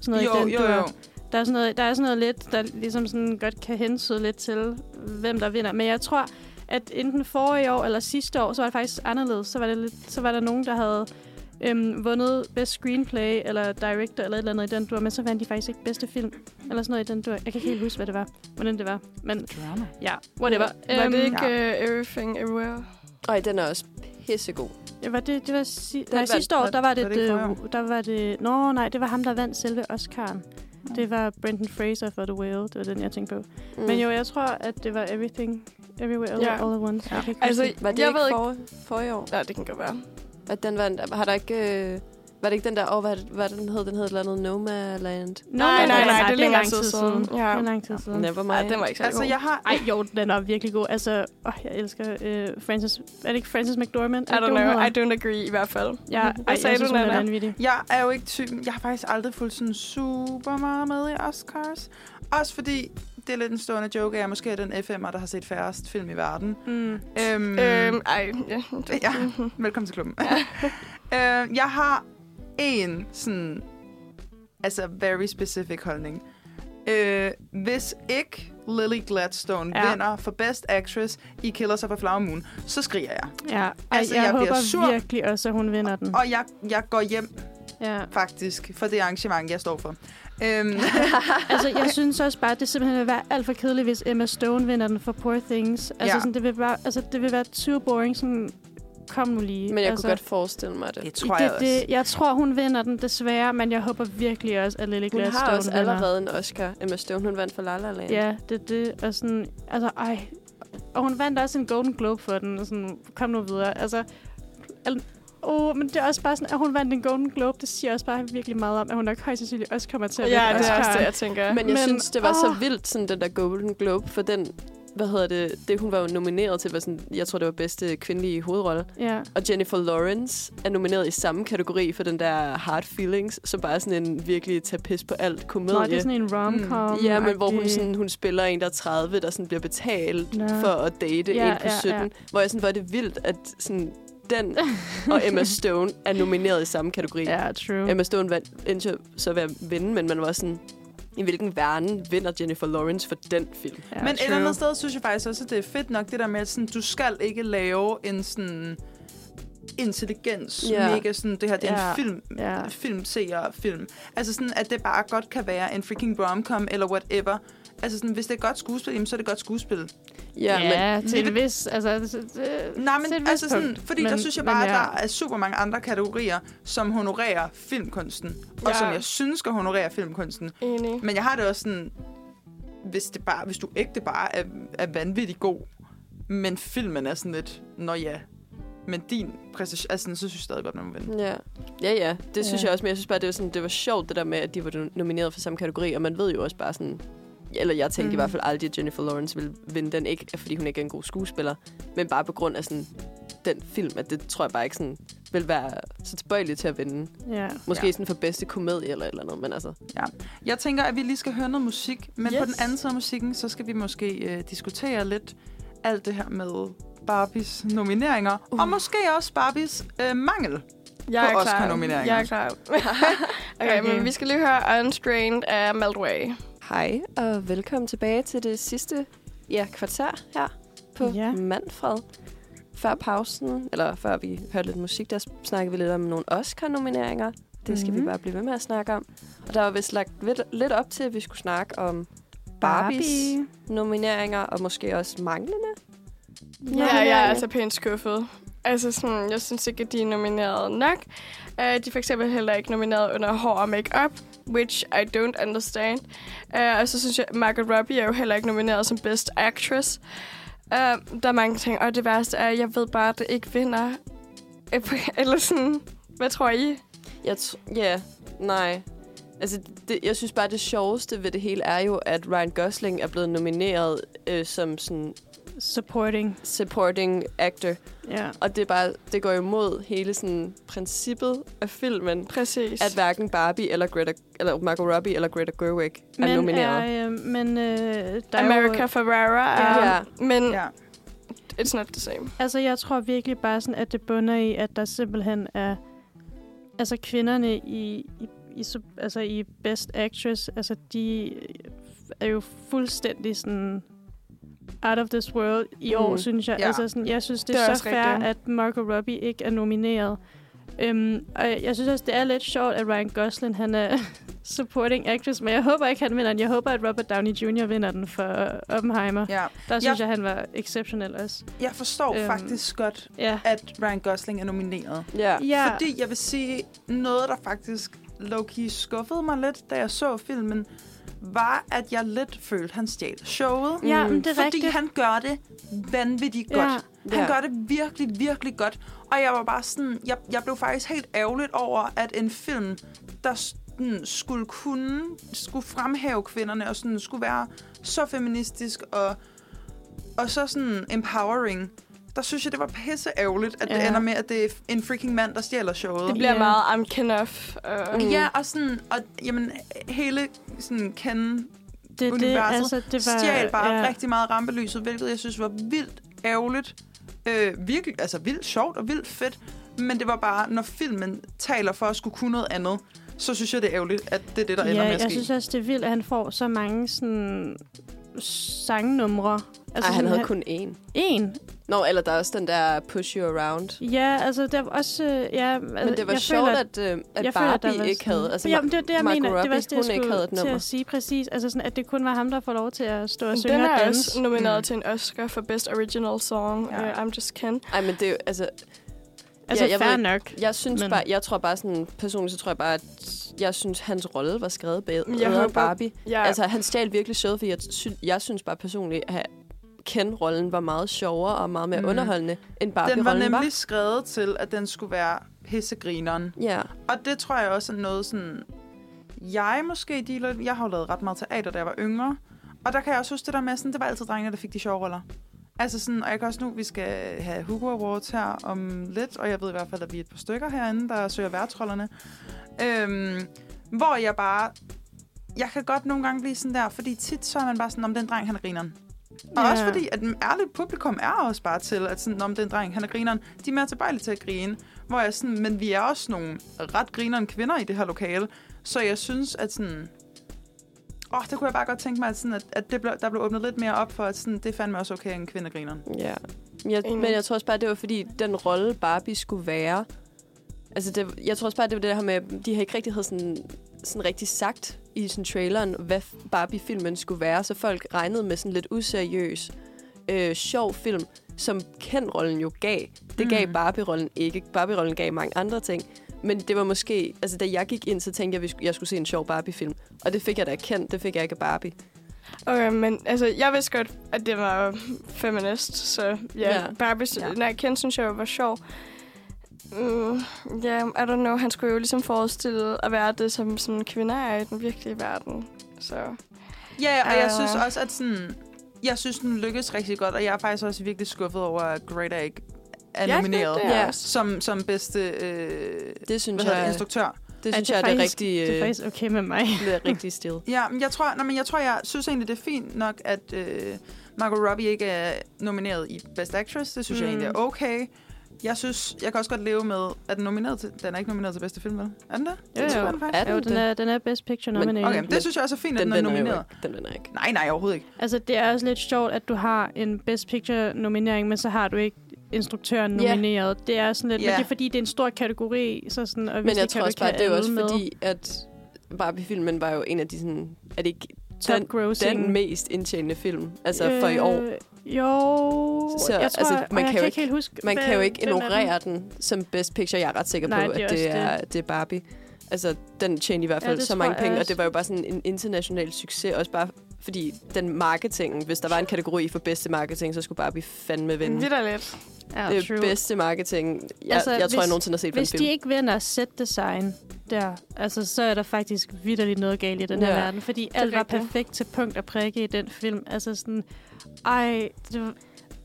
Sådan noget Jo, i den jo, dur. jo. Der er, sådan noget, der er sådan noget lidt, der ligesom sådan godt kan hensyde lidt til, hvem der vinder. Men jeg tror, at enten forrige år eller sidste år, så var det faktisk anderledes. Så var, det lidt, så var der nogen, der havde øhm, vundet Best Screenplay eller Director eller et eller andet i den dur, men så vandt de faktisk ikke bedste film. Eller sådan noget i den dur. Jeg kan ikke helt huske, hvad det var. Hvordan det var. Men Drama. ja, whatever. Var Øhm, det ikke ja. uh, Everything Everywhere? Ej, den er også pissegod. Ja, var det, det var si- nej, vandt- sidste år, var- der var det, var det forrige der var det, nå nej, det var ham, der vandt selve Oscar'en. Det var Brendan Fraser for The Whale, det var den, jeg tænkte på. Mm. Men jo, jeg tror, at det var Everything, Everywhere, All, Ja. All at Once. Ja. Altså. Var det jeg ikke ved ikke... for, forrige år? Ja, det kan godt være. At den vandt, har der ikke... Øh, var det ikke den der, åh, hvad, hvad den hed? Den hed et eller andet Nomaland. Nej, nej, nej, det er er længere lang tid siden. Ja. Det er lang tid siden. Never mind. den var ikke så Altså, god. jeg har... Ej, jo, den er virkelig god. Altså, åh, jeg elsker øh, Francis... Er det ikke Francis McDormand? I don't know. I don't agree i hvert fald. Ja, ej, Hvad sagde jeg synes, du, hun er vanvittig. Jeg er jo ikke typen... Jeg har faktisk aldrig fulgt sådan super meget med i Oscars. Også fordi det er lidt en stående joke, at jeg måske er den FM'er, der har set færrest film i verden. Mm. Øhm, Øhm, ej, ja. Ja, velkommen til klubben. øh, jeg har en sådan, altså very specific holdning. Øh, hvis ikke Lily Gladstone Ja. vinder for Best Actress i Killers of a Flower Moon, så skriger jeg. Ja, Altså, jeg, jeg bliver håber sur. virkelig også, at hun vinder den. Og jeg, jeg går hjem Ja. faktisk for det arrangement, jeg står for. Øhm, altså, jeg synes også bare, at det simpelthen vil være alt for kedeligt, hvis Emma Stone vinder den for Poor Things. Altså, Ja. sådan, det, vil bare, altså, det vil være too boring. Sådan, kom nu lige. Men jeg altså, kunne godt forestille mig det. det tror jeg det, også. det, jeg tror, hun vinder den desværre, men jeg håber virkelig også, at Lily Hun Gladstone har også vinder. allerede en Oscar. Emma Stone, hun vandt for La La Land. Ja, det er det. Og sådan, altså, ej. Og hun vandt også en Golden Globe for den. Og sådan, kom nu videre. Altså, al- oh, men det er også bare sådan, at hun vandt en Golden Globe. Det siger også bare virkelig meget om, at hun nok højst sandsynligt også kommer til at Ja, vinde det er også Oscar. det, jeg tænker. Men jeg Men, synes, det var så åh. vildt, sådan den der Golden Globe, for den, hvad hedder det, det hun var jo nomineret til, var sådan, jeg tror, det var bedste kvindelige hovedrolle. Ja. Og Jennifer Lawrence er nomineret i samme kategori for den der Hard Feelings, som bare er sådan en virkelig tapis på alt komedie. Nå, det er sådan en rom-com. Ja, men hvor hun, sådan, hun spiller en, der er 30, der sådan bliver betalt Nå. for at date Ja, en på ja, 17. ja. Hvor jeg sådan, er det vildt, at sådan, den og Emma Stone er nomineret i samme kategori. Ja, true. Emma Stone vandt, endte så ved at vinde, men man var sådan, i hvilken verden vinder Jennifer Lawrence for den film? ja, Men et true. eller andet sted synes jeg faktisk også, at det er fedt nok, det der med, at sådan, du skal ikke lave en sådan intelligens, yeah. mega sådan, det her det er en film, Ja. film, seer, film. Altså sådan, at det bare godt kan være en freaking romcom eller whatever. Altså sådan, hvis det er godt skuespil, jamen, så er det godt skuespil. Ja, Ja, men til en det- vis... Altså, det, Nej, til men et altså sådan, fordi men, der synes jeg men bare, at ja. der er super mange andre kategorier, som honorerer filmkunsten. Og Ja. som jeg synes skal honorere filmkunsten. Enig. Men jeg har det også sådan, hvis, det bare, hvis du ægte bare er, er vanvittig god, men filmen er sådan lidt, nå ja, men din præstation, altså, så synes jeg stadig godt, man må vinde. Ja, ja, ja. det synes Ja. jeg også, men jeg synes bare, det var, sådan, det var sjovt, det der med, at de var nomineret for samme kategori, og man ved jo også bare sådan, eller jeg tænkte mm. i hvert fald aldrig, at Jennifer Lawrence ville vinde den, ikke fordi hun ikke er en god skuespiller, men bare på grund af sådan, den film, at det tror jeg bare ikke sådan, vil være så tilbøjelig til at vinde. Ja. Måske Ja. ja. sådan for bedste komedie eller eller andet, men altså, Jeg tænker, at vi lige skal høre noget musik, men yes. på den anden side af musikken, så skal vi måske øh, diskutere lidt alt det her med Barbies nomineringer, uh. og måske også Barbies øh, mangel. Jeg På er klar. Oscar-nomineringer. Jeg er klar. okay, okay, men vi skal lige høre Unstrained af Meltway. Hej og velkommen tilbage til det sidste ja, kvarter her på Ja. Manfred. Før pausen, eller før vi hørte lidt musik, der snakkede vi lidt om nogle Oscar-nomineringer. Det skal mm-hmm. Mhm. vi bare blive ved med at snakke om. Og der var vist lagt lidt, lidt op til, at vi skulle snakke om Barbies Barbie. nomineringer, og måske også manglende. Ja, jeg er altså pænt skuffet. Altså, sådan, jeg synes ikke, at de er nomineret nok. Uh, de er for eksempel heller ikke nomineret under hår og makeup, which I don't understand. Uh, og så synes jeg, Margot Robbie er jo heller ikke nomineret som Best Actress. Uh, der er mange ting, og det værste er, at jeg ved bare, at det ikke vinder. Eller sådan, hvad tror I? Jeg t- ja, nej. Altså, det, jeg synes bare, det sjoveste ved det hele er jo, at Ryan Gosling er blevet nomineret øh, som sådan Supporting. supporting actor. Ja. Og det, er bare, det går imod hele sådan, princippet af filmen, Præcis. at hverken Barbie eller, Greta, eller Margot Robbie eller Greta Gerwig er nomineret. Er, øh, men øh, der er America jo, Ferrera er, Ja. men Ja. it's not the same. Altså, jeg tror virkelig bare sådan, at det bunder i, at der simpelthen er... Altså, kvinderne i, i, i, altså i Best Actress, altså de er jo fuldstændig sådan out of this world i år, Mm. synes jeg. Ja. Altså sådan, jeg synes, det, Det er er, så fair, rigtigt. at Margot Robbie ikke er nomineret. Øhm, og jeg, jeg synes også, det er lidt sjovt, at Ryan Gosling han er supporting actress, men jeg håber ikke, han vinder den. Jeg håber, at Robert Downey Jr. vinder den for Oppenheimer. Ja. Der synes Ja. jeg, han var exceptionel også. Jeg forstår øhm. faktisk godt, Ja. at Ryan Gosling er nomineret. Ja. Ja, Fordi jeg vil sige, noget, der faktisk low-key skuffede mig lidt, da jeg så filmen, var, at jeg lidt følte, han stjal showet. ja Mm. men det er fordi rigtigt. han gør det vanvittigt Ja. godt. Han Ja. gør det virkelig, virkelig godt. Og jeg var bare sådan, jeg, jeg blev faktisk helt ærgerligt over, at en film, der sådan, skulle kunne, skulle fremhæve kvinderne, og sådan, skulle være så feministisk, og, og så sådan empowering, der synes jeg, det var pisse ærgerligt, at ja. det ender med, at det er en freaking mand, der stjæler showet. Det bliver Ja. meget I'm of. Uh, Mm. Ja, og sådan, og jamen, hele sådan Ken det, det, universet altså, det var, stjal bare ja. rigtig meget rampelyset, hvilket jeg synes var vildt ærgerligt. Øh, virkelig, altså vildt sjovt og vildt fedt. Men det var bare, når filmen taler for at skulle kunne noget andet, så synes jeg, det er ærgerligt, at det er det, der ender ja, med at jeg ske. synes også, det er vildt, at han får så mange sådan sangnumre. Altså, Ej, han havde kun én. En. Nå, eller der er også den der Push You Around. Ja, altså der var også... øh, Ja, Men det var jeg sjovt, føler, at, øh, at jeg føler, Barbie der var ikke sådan- havde... Altså, Jamen, det er det, jeg Margot mener. det var Robbie, også det, jeg hun ikke skulle til at sige præcis. Altså sådan, at det kun var ham, der får lov til at stå og synge Den og er danse. også nomineret Mm. til en Oscar for Best Original Song. Ja. Ja. Uh, I'm Just Ken. Ej, men det er jo, altså... Altså, Ja, jeg ved fair ikke. nok. Jeg synes Men- bare, jeg tror bare sådan, personligt så tror jeg bare, at jeg synes, hans rolle var skrevet bedre Jeg end Barbie. Ja, Altså, han stjal virkelig showet, for jeg, sy- jeg synes bare personligt, at Ken-rollen var meget sjovere og meget mere Mm. underholdende, end den Barbie-rollen var var. nemlig skrevet til, at den skulle være pissegrineren. Ja. Og det tror jeg også er noget sådan... Jeg måske dealer... Jeg har jo lavet ret meget teater, da jeg var yngre. Og der kan jeg også huske det der med, sådan, det var altid drengene, der fik de sjove roller. Altså sådan, og jeg kan også nu, vi skal have Hugo Awards her om lidt, og jeg ved i hvert fald, at vi er et par stykker herinde, der søger værtsrollerne. Øhm, hvor jeg bare... Jeg kan godt nogle gange blive sådan der, fordi tit så er man bare sådan, om den dreng, han er grineren. Og Ja. også fordi, at den ærlige publikum er også bare til, at sådan, om den dreng, han er grineren, de er mere tilbøjelige til at grine. Hvor jeg sådan, men vi er også nogle ret grineren kvinder i det her lokale. Så jeg synes, at sådan... Åh, det kunne jeg bare godt tænke mig, at, sådan, at, at det blev, der blev åbnet lidt mere op for, at sådan, det fandme også okay, at en kvinde griner. Ja. Jeg, Enig. men jeg tror også bare, det var fordi, den rolle Barbie skulle være... Altså, det, jeg tror også bare, det var det her med, de har ikke rigtig havde sådan, sådan rigtig sagt i sådan traileren, hvad Barbie-filmen skulle være, så folk regnede med sådan lidt useriøs, øh, sjov film, som Ken-rollen jo gav. Det gav Mm. Barbie-rollen ikke. Barbie-rollen gav mange andre ting. Men det var måske... Altså, da jeg gik ind, så tænkte jeg, at jeg skulle se en sjov Barbie-film. Og det fik jeg da af Ken, det fik jeg ikke af Barbie. Okay, men altså, jeg vidste godt, at det var feminist, så ja, Ja. Barbie, Ja. nej, Ken synes jeg var sjov. Mm, ja, yeah, I don't know, han skulle jo ligesom forestille at være det, som, som kvinder er i den virkelige verden. Så Ja, og jeg Øh. synes også, at sådan... Jeg synes, den lykkedes rigtig godt, og jeg er faktisk også virkelig skuffet over, at Great Egg er Ja, nomineret det- det er som, som bedste øh, Det synes hedder det, jeg, instruktør. det synes jeg er det faktisk- rigtige, Det er øh, faktisk okay med mig. det er rigtig stil. Ja, men jeg tror, nej, men jeg tror, jeg synes egentlig, det er fint nok, at øh, Margot Robbie ikke er nomineret i Best Actress. Det synes mm. jeg egentlig er okay. Jeg synes, jeg kan også godt leve med, at den, nomineret til, den er ikke nomineret til bedste film, vel? Er den det? Jo, tror jo. jeg, den faktisk. Er Jo, den er, den er Best Picture nominated. Okay, Men, det synes jeg også er fint, at Den den, er nomineret. ikke. Den vinder ikke. Nej, nej, overhovedet ikke. Altså, det er også lidt sjovt, at du har en Best Picture-nominering, men så har du ikke instruktøren Ja. nomineret. Det er sådan lidt, Ja. men det er fordi, det er en stor kategori, så sådan, og Men jeg tror også bare, det er også fordi, at Barbie-filmen var jo en af de sådan... Er det ikke den, den mest indtjenende film? Altså for i år. Øh, Jo, Så, jeg tror, altså, man jeg kan jo ikke helt huske, Man kan jo ikke er den. ignorere den som best picture. Jeg er ret sikker Nej, på, det at det er, det er Barbie. Altså, den tjente i hvert Ja, fald det så mange penge, og det var jo bare sådan en international succes, også bare fordi den marketing, hvis der var en kategori for bedste marketing, så skulle Barbie fandme vinde. vidderligt. Ja, det true. bedste marketing, jeg, Altså, jeg tror, hvis- jeg nogensinde har set på en Hvis film. de ikke vinder set design der, altså, så er der faktisk vidderligt noget galt i den her Ja. verden. Fordi alt var perfekt til punkt og prikke i den film. Altså sådan, ej, det, var-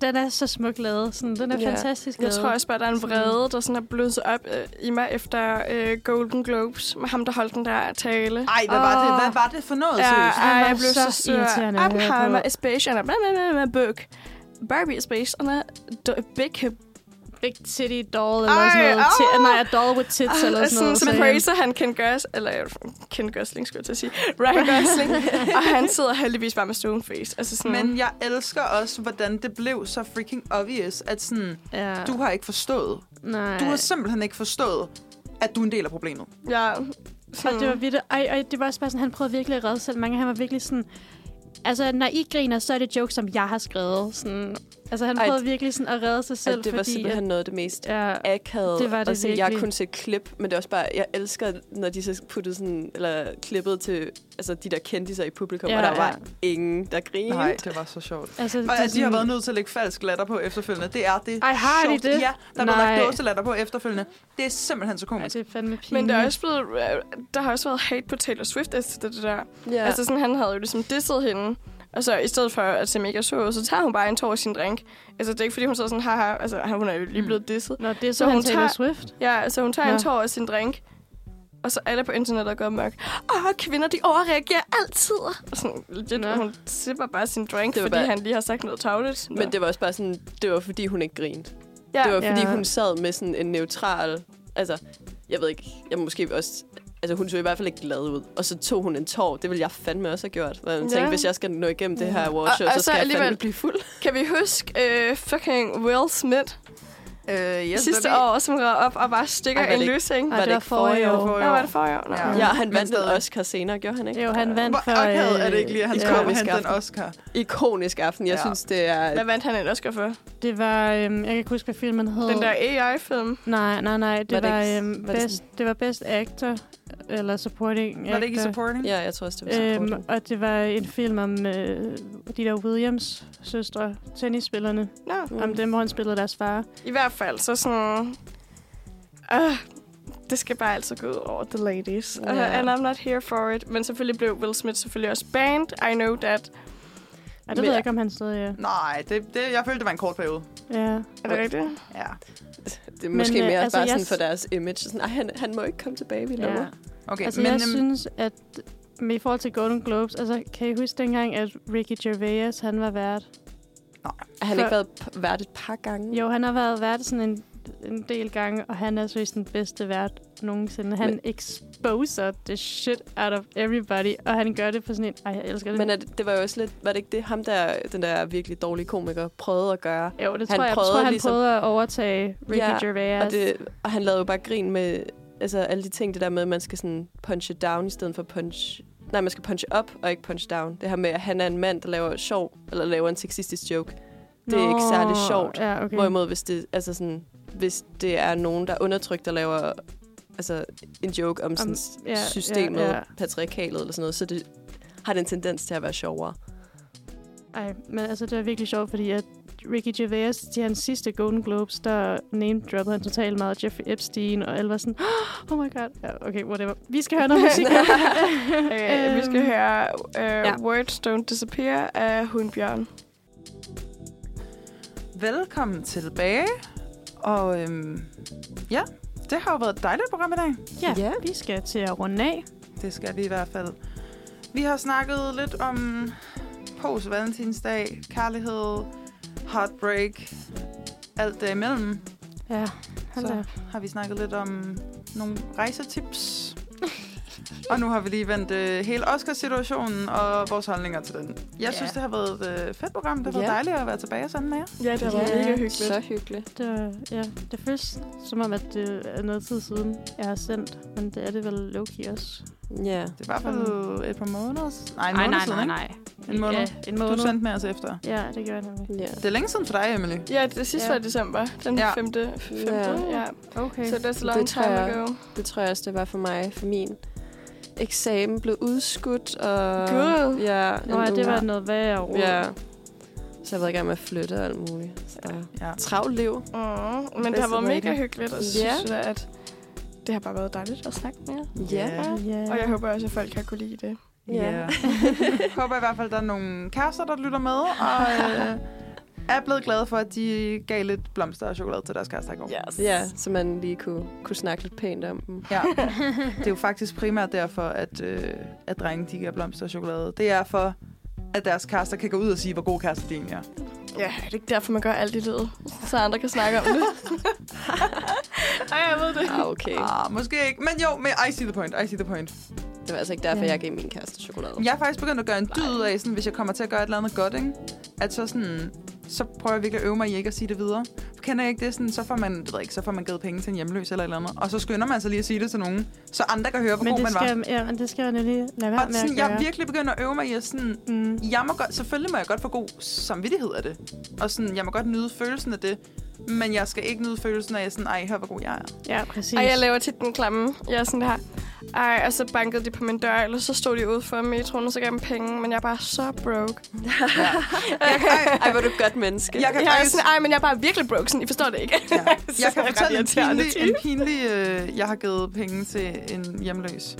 den er så smukt lavet. Sådan, den er Ja. fantastisk Jeg lavet. tror også bare, der er en vrede, der sådan er blusset op øh, i mig efter øh, Golden Globes, med ham, der holdt den der tale. Ej, hvad var det? Hvad var det for noget, Ja, seriøst? ej, jeg blev så, så irriterende Oppenheimer based on a blah, blah, blah, blah book. Barbie based on a big big titty doll, eller Ej, sådan noget. Ti- au! nej, a doll with tits, eller sådan sådan, noget. som han. Fraser, han Ken Gos, eller øh, Ken Gosling, skulle jeg til at sige. Ryan Gosling. og han sidder heldigvis bare med stoneface. Altså sådan, Men jeg elsker også, hvordan det blev så freaking obvious, at sådan, Ja. du har ikke forstået. Nej. Du har simpelthen ikke forstået, at du er en del af problemet. ja, Og sådan, det var vildt. Ej, ej, det var også bare sådan, han prøvede virkelig at redde selv. Mange han var virkelig sådan... Altså, når I griner, så er det jokes, som jeg har skrevet. Sådan, altså, han Ej, prøvede virkelig sådan at redde sig selv, Altså, det var fordi... simpelthen noget af det mest ja, akavet. Det var det at se. Jeg har virkelig. kun set klip, men det er også bare, jeg elsker, når de så puttede sådan, eller klippet til altså, de der kendiser i publikum, Ja, ja, og der var ja. ingen, der grinede. Nej, det var så sjovt. altså, Og at de har været nødt til at lægge falsk latter på efterfølgende, det er det Ej, har de sjovt. det? Ja, der er Nej. lagt dåselatter på efterfølgende. Det er simpelthen så Ja, komisk. det er fandme pinligt. men der er også blevet, øh, der har også været hate på Taylor Swift efter det der. Ja. Ja. Altså sådan, han havde jo ligesom disset hende. Og så i stedet for at se mega sur så tager hun bare en tår af sin drink. Altså det er ikke fordi, hun så sådan, haha, altså hun er jo lige blevet disset. Nå, det er så, Så hun Taylor tager- Swift. Ja, så hun tager Nå. en tår af sin drink. Og så alle på internettet går mørk. Åh, kvinder, de overreagerer altid. Og sådan, legit, Nå. hun sipper bare sin drink, fordi bare- han lige har sagt noget tavligt. Men det var også bare sådan, det var fordi, hun ikke grinte. ja. Det var fordi, Ja. hun sad med sådan en neutral... Altså, jeg ved ikke, jeg måske også... Altså, hun så i hvert fald ikke glad ud. Og så tog hun en tår. Det ville jeg fandme også have gjort. Og jeg tænkte, Ja. hvis jeg skal nå igennem det her Og- awardshow, og så så skal jeg fandme blive fuld. Kan vi huske øh, fucking Will Smith Øh, yes, sidste baby. år, som rød op og bare stikker Ej, en det løsning? Var det det ikke forrige forrige år? år. Ja, var det for år? Nå. Ja. Ja, han vandt en stadig. Oscar senere, gjorde han ikke? Jo, han vandt Hvor for... akavet er det øh, ikke lige, at han skal Komisk hente en aften. Oscar? Ikonisk aften. Jeg Ja. synes, det er... Hvad vandt han en Oscar for? Det var... Øhm, jeg kan ikke huske, hvad filmen hed. Den der AI-film? Nej, nej, nej. Det Var var, det var, ikke- øhm, var det best, det var Best Actor, eller Supporting Var det ikke i actor. supporting? Ja, jeg tror også, det var Øhm, supporting. og det var en film om øh, de der Williams søstre, tennisspillerne. Nå. Mm. Om dem, hvor han spillede deres far. I hvert fald, så sådan... Øh, det skal bare altid gå ud over the ladies. Ja. Uh, and I'm not here for it. Men selvfølgelig blev Will Smith selvfølgelig også banned. I know that. Ej, det Men- ved jeg ikke, om han stadig er. Nej, det, det, jeg følte, det var en kort periode. Ja. Er det rigtigt? Ja. Det er måske Men, øh, mere altså, bare jeg sådan s- for deres image. Sådan, Ej, han, han må ikke komme tilbage, vi ja. Okay, Altså, men jeg øhm, synes, at med i forhold til Golden Globes, altså, kan I huske dengang, at Ricky Gervais, han var vært? Har han For- ikke været vært et par gange? Jo, han har været vært sådan en, en del gange, og han er seriøst den bedste vært nogensinde. Han Men- exposer the shit out of everybody, og han gør det på sådan en... Ej, jeg elsker det. Men er det, det var jo også lidt... Var det ikke det, ham der, den der virkelig dårlige komiker, prøvede at gøre? jo, det han tror jeg, jeg prøvede tror, han ligesom- prøvede at overtage Ricky Ja, Gervais. Og, det, og han lavede jo bare grin med altså, alle de ting, det der med, at man skal sådan punch it down, i stedet for punch... Nej, man skal punch up og ikke punch down. Det her med, at han er en mand, der laver sjov, eller laver en sexistisk joke. Det er ikke særlig sjovt. Ja. Okay. Hvorimod, hvis det, altså sådan, hvis det er nogen, der er undertrykt, der laver altså, en joke om, sådan, ja, systemet, ja, ja. patriarkalet eller sådan noget, så det har det en tendens til at være sjovere. Ej, men altså, det er virkelig sjovt, fordi at Ricky Gervais til hans sidste Golden Globes, der name-droppede han totalt meget Jeffrey Epstein, og alle var sådan, oh my god. Ja, okay, whatever. Vi skal høre noget musik. Okay, vi skal Øhm, høre uh, ja. Words Don't Disappear af Hundbjørn. velkommen tilbage. Og øhm, ja, det har jo været et dejligt program i dag. Ja, Ja. vi skal til at runde af. Det skal vi i hvert fald. Vi har snakket lidt om post-valentinsdag, kærlighed, heartbreak, alt derimellem. Ja, hold Så da. har vi snakket lidt om nogle rejsetips. og nu har vi lige vendt øh, hele Oscar-situationen og vores holdninger til den. Jeg Ja. synes, det har været et øh, fedt program. Det har været Ja. dejligt at være tilbage sammen med jer. Ja, det har været mega hyggeligt. Så hyggeligt. Det, var, ja, det føles som om, at det er noget tid siden, jeg har sendt, men det er det vel low-key også. Ja. Det er i hvert fald et par måneder. Nej, en Nej, måned nej, siden, nej, ikke? nej. En måned. Ja, en Du måned. sendte med os efter. Ja, det gør jeg nemlig. ja. Det er længe siden for dig, Emily. Ja, det sidste Ja. var i december. Den Ja. ja. 5. 5. Ja. Ja. ja. Okay. Så that's a long Det time jeg- ago. Det tror jeg også, det var for mig. For min eksamen blev udskudt. Og, Gud. Ja, Nå, ja, det var noget værre råd. Ja. Så jeg har været i gang med at flytte og alt muligt. Så Ja. travlt liv. Mm, men det Bedste har været mega rating. hyggeligt, og så Ja. synes jeg, at det har bare været dejligt at snakke med jer. Ja. ja. Og jeg håber også, at folk har kunne lide det. Ja. Ja. håber i hvert fald, at der er nogle kærester, der lytter med, og øh, er blevet glade for, at de gav lidt blomster og chokolade til deres kærester i går. Yes. Ja, så man lige kunne, kunne snakke lidt pænt om dem. Ja. Det er jo faktisk primært derfor, at, øh, at drenge de giver blomster og chokolade. Det er for, at deres kærester kan gå ud og sige, hvor gode kærester de egentlig er. Ja, er det ikke derfor, man gør alt i livet? Så andre kan snakke om det. Ej, jeg ved det. Ah, okay. Ah, måske ikke. Men jo, men I see the point. I see the point. Det var altså ikke derfor, Ja. jeg gav min kæreste chokolade. Jeg er faktisk begyndt at gøre en dyd ud af, sådan, hvis jeg kommer til at gøre et eller andet godt, ikke? At så sådan, så prøver jeg virkelig at øve mig i ikke at sige det videre. Kender jeg ikke det? Sådan, så får man, ved jeg ikke, så får man givet penge til en hjemløs eller et eller andet. Og så skynder man sig lige at sige det til nogen, så andre kan høre, hvor Men god det man var. skal, ja, men det skal jeg nemlig lade være Og med sådan, at jeg gøre. er virkelig begyndt at øve mig i at sådan, Mm. jeg må godt, selvfølgelig må jeg godt få god samvittighed af det. Og sådan, jeg må godt nyde følelsen af det. Men jeg skal ikke nyde følelsen af, sådan, ej, hør hvor god jeg er. Ja, præcis. Ej, jeg laver tit den klamme. Jeg er sådan der. Ej, og så bankede de på min dør, eller så stod de ude for metroen, og så gav jeg dem penge, men jeg er bare så broke. Ej, hvor er du et godt menneske. Jeg kan Jeg er faktisk, sådan, ej, men jeg er bare virkelig broke, sådan, I forstår det ikke. Ja. Jeg kan fortælle en pinlig, en pinlig øh, jeg har givet penge til en hjemløs.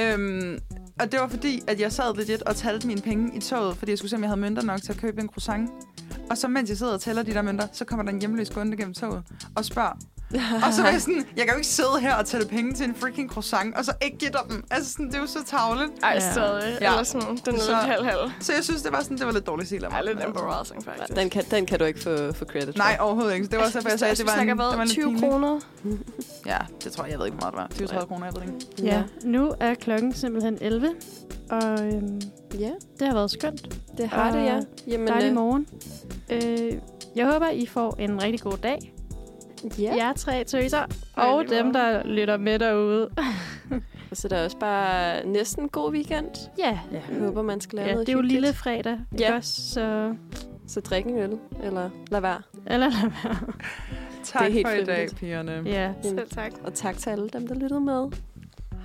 Øhm, og det var fordi, at jeg sad legit og talte mine penge i toget, fordi jeg skulle se, om jeg havde mønter nok til at købe en croissant. Og så mens jeg sidder og tæller de der mønter, så kommer der en hjemløs gående gennem toget og spørger. Og så var jeg sådan, jeg kan jo ikke sidde her og tælle penge til en freaking croissant, og så ikke give dig dem. Altså sådan, det er jo så tavligt. Ej, Ja. stadig. Ja. Eller sådan, den er Så- lidt halv-halv. Så jeg synes, det var sådan, det var lidt dårligt stil af mig. Ej, lidt Men- embarrassing, faktisk. Den kan, den kan du ikke få, få credit Nej, for. overhovedet ikke. Det var også derfor, jeg sagde, at det var en, det var en 20 pinlig. kroner. Ja, det tror jeg, jeg ved ikke, hvor meget det var. 20-30 kroner, jeg ved ikke. Ja, nu er klokken simpelthen 11, og øhm, Ja, det har været skønt. det har det, ja. Jamen, Dejlig øh, morgen. Øh, jeg håber, I får en rigtig god dag. Ja. Jer tre tøser, Ej, og lige dem, der lytter med derude. Og så er der også bare næsten god weekend. ja, Jeg håber, man skal lave ja noget det er jo lille fredag, ikke Ja. også? Så, Så drik en øl, eller lad være. eller lad være. Tak Det er helt for i dag, pigerne. Ja. Selv tak. Og tak til alle dem, der lyttede med.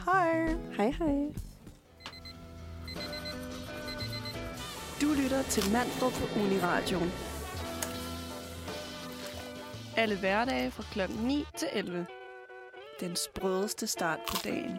Hej. Hej hej. Du lytter til Manfred på Uniradioen. Alle hverdage fra kl. 9 til 11. Den sprødeste start på dagen.